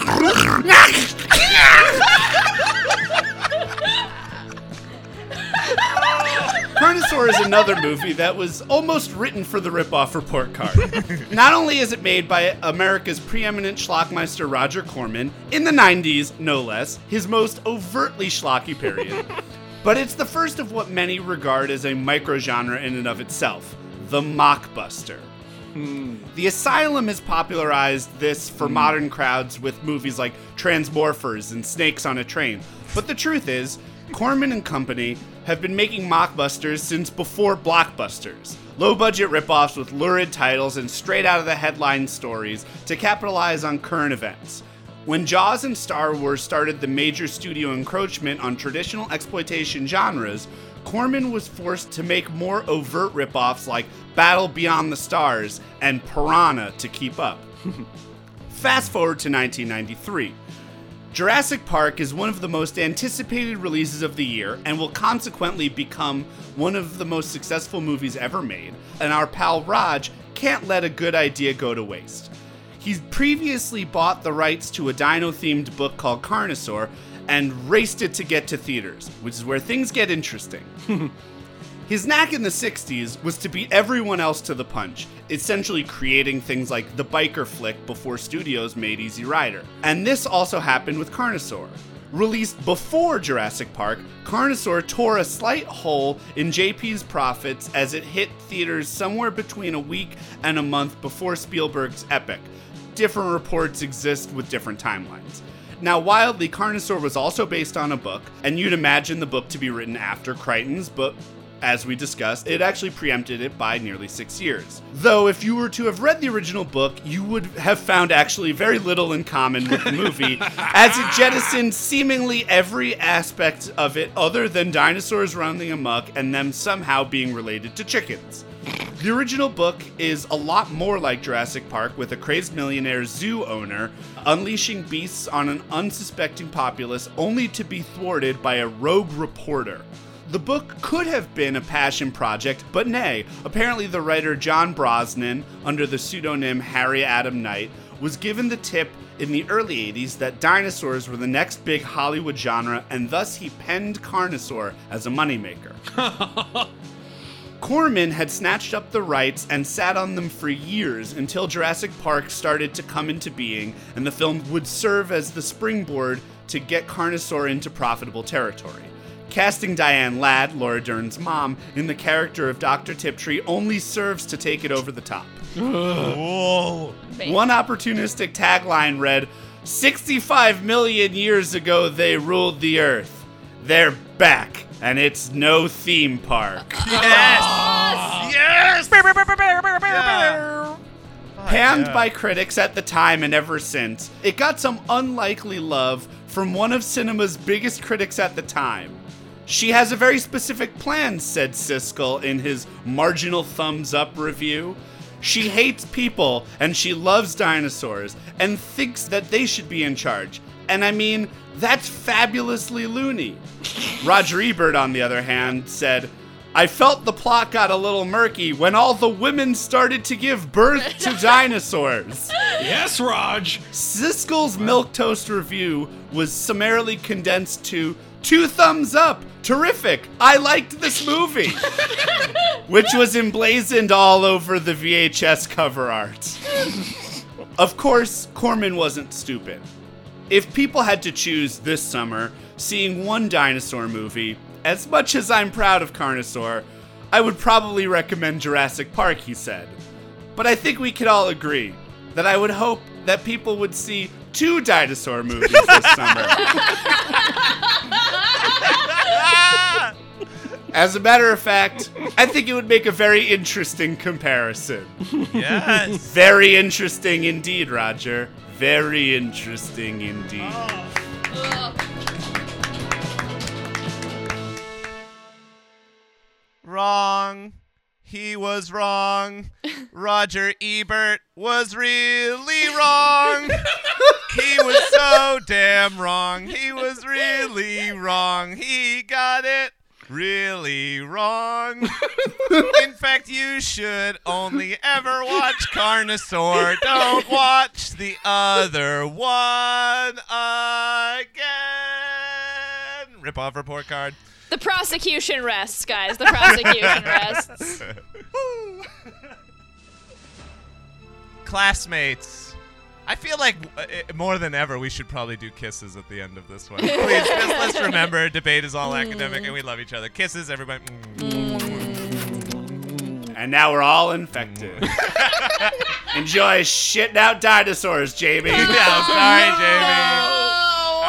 Carnosaur is another movie that was almost written for the ripoff report card. Not only is it made by America's preeminent schlockmeister Roger Corman, in the 90s, no less, his most overtly schlocky period, but it's the first of what many regard as a microgenre in and of itself the mockbuster. Hmm. The Asylum has popularized this for hmm. modern crowds with movies like Transmorphers and Snakes on a Train. But the truth is, Corman and Company have been making mockbusters since before blockbusters. Low budget ripoffs with lurid titles and straight out of the headline stories to capitalize on current events. When Jaws and Star Wars started the major studio encroachment on traditional exploitation genres, Corman was forced to make more overt ripoffs like Battle Beyond the Stars and Piranha to keep up. Fast forward to 1993. Jurassic Park is one of the most anticipated releases of the year and will consequently become one of the most successful movies ever made, and our pal Raj can't let a good idea go to waste. He's previously bought the rights to a dino themed book called Carnosaur and raced it to get to theaters, which is where things get interesting. His knack in the 60s was to beat everyone else to the punch, essentially creating things like the biker flick before studios made Easy Rider. And this also happened with Carnosaur. Released before Jurassic Park, Carnosaur tore a slight hole in JP's profits as it hit theaters somewhere between a week and a month before Spielberg's Epic. Different reports exist with different timelines. Now, wildly, Carnosaur was also based on a book, and you'd imagine the book to be written after Crichton's, but as we discussed, it actually preempted it by nearly six years. Though, if you were to have read the original book, you would have found actually very little in common with the movie, as it jettisoned seemingly every aspect of it other than dinosaurs running amok and them somehow being related to chickens. The original book is a lot more like Jurassic Park, with a crazed millionaire zoo owner unleashing beasts on an unsuspecting populace only to be thwarted by a rogue reporter. The book could have been a passion project, but nay, apparently the writer John Brosnan, under the pseudonym Harry Adam Knight, was given the tip in the early 80s that dinosaurs were the next big Hollywood genre, and thus he penned Carnosaur as a moneymaker. Corman had snatched up the rights and sat on them for years until Jurassic Park started to come into being, and the film would serve as the springboard to get Carnosaur into profitable territory. Casting Diane Ladd, Laura Dern's mom, in the character of Dr. Tiptree only serves to take it over the top. Whoa. One opportunistic tagline read 65 million years ago they ruled the earth. They're back, and it's no theme park. Yes! Yes! Panned yeah. by critics at the time and ever since, it got some unlikely love from one of cinema's biggest critics at the time. She has a very specific plan, said Siskel in his marginal thumbs up review. She hates people and she loves dinosaurs and thinks that they should be in charge. And I mean, that's fabulously loony. Roger Ebert, on the other hand, said, I felt the plot got a little murky when all the women started to give birth to dinosaurs. Yes, Raj. Siskel's Milk Toast review was summarily condensed to two thumbs up. Terrific. I liked this movie. Which was emblazoned all over the VHS cover art. Of course, Corman wasn't stupid. If people had to choose this summer, seeing one dinosaur movie, as much as I'm proud of Carnosaur, I would probably recommend Jurassic Park, he said. But I think we could all agree that I would hope that people would see two dinosaur movies this summer. As a matter of fact, I think it would make a very interesting comparison. Yes. Very interesting indeed, Roger. Very interesting indeed. Wrong. He was wrong. Roger Ebert was really wrong. he was so damn wrong. He was really wrong. He got it really wrong. In fact, you should only ever watch Carnosaur. Don't watch the other one again. Rip off report card. The prosecution rests, guys. The prosecution rests. Classmates. I feel like uh, more than ever we should probably do kisses at the end of this one. Please, just let's remember debate is all academic and we love each other. Kisses, everybody. And now we're all infected. Enjoy shitting out dinosaurs, Jamie. yeah, sorry, Jamie.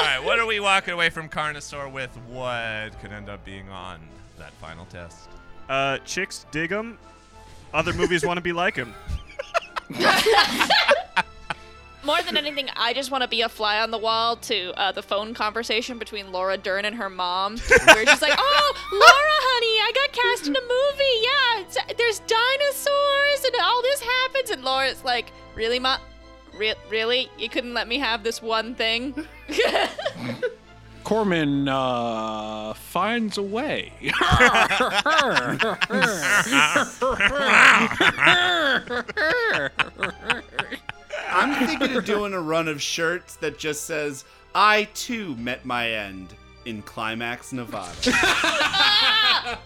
All right, what are we walking away from Carnosaur with? What could end up being on that final test? Uh, chicks dig him. Other movies want to be like him. More than anything, I just want to be a fly on the wall to uh, the phone conversation between Laura Dern and her mom, where she's like, "Oh, Laura, honey, I got cast in a movie. Yeah, it's, there's dinosaurs and all this happens." And Laura's like, "Really, ma? Re- really? You couldn't let me have this one thing?" Corman uh, finds a way. I'm thinking of doing a run of shirts that just says, I too met my end in Climax, Nevada.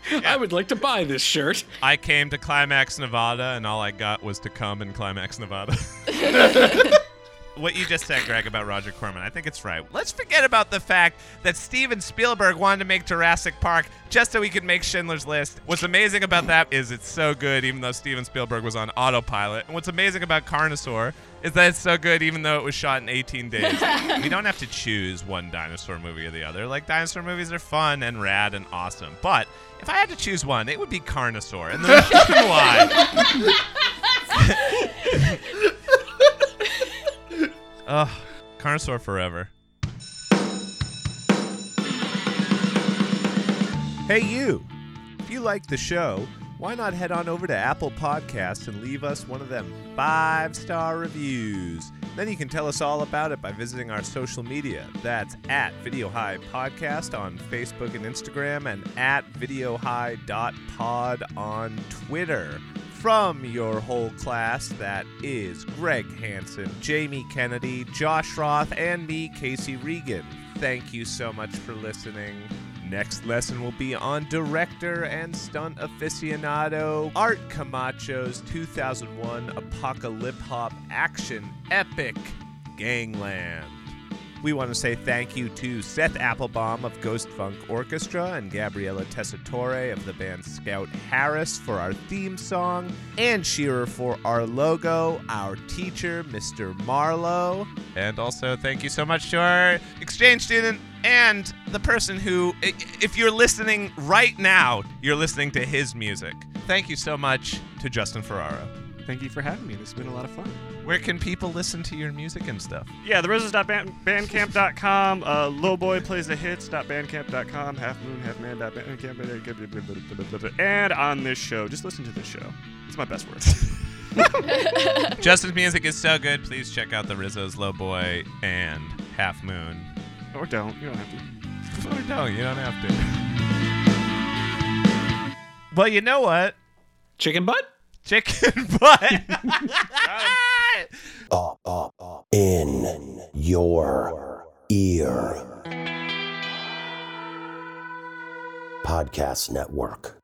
I would like to buy this shirt. I came to Climax, Nevada, and all I got was to come in Climax, Nevada. what you just said, Greg, about Roger Corman, I think it's right. Let's forget about the fact that Steven Spielberg wanted to make Jurassic Park just so he could make Schindler's List. What's amazing about that is it's so good, even though Steven Spielberg was on autopilot. And what's amazing about Carnosaur is that it's so good, even though it was shot in 18 days. we don't have to choose one dinosaur movie or the other. Like, dinosaur movies are fun and rad and awesome. But if I had to choose one, it would be Carnosaur. And the reason why. Ugh, Carnosaur forever. Hey, you! If you like the show, why not head on over to Apple Podcasts and leave us one of them five star reviews? Then you can tell us all about it by visiting our social media. That's at Video High Podcast on Facebook and Instagram, and at VideoHigh.pod on Twitter. From your whole class, that is Greg Hansen, Jamie Kennedy, Josh Roth, and me, Casey Regan. Thank you so much for listening. Next lesson will be on director and stunt aficionado Art Camacho's 2001 apocalypse hop action epic, Gangland. We want to say thank you to Seth Applebaum of Ghost Funk Orchestra and Gabriela Tessitore of the band Scout Harris for our theme song, and Shearer for our logo, our teacher, Mr. Marlowe. And also, thank you so much to our exchange student and the person who, if you're listening right now, you're listening to his music. Thank you so much to Justin Ferraro. Thank you for having me. This has been a lot of fun. Where can people listen to your music and stuff? Yeah, the rizzos.bandcamp.com. Uh, Lowboy plays the hits.bandcamp.com. Half moon, half man. And on this show, just listen to this show. It's my best words. Justin's music is so good. Please check out the Rizzos Low Boy and Half Moon. or don't. You don't have to. Or don't. You don't have to. Well, you know what? Chicken butt? Chicken butt. Uh, uh, uh, in your ear. Podcast Network.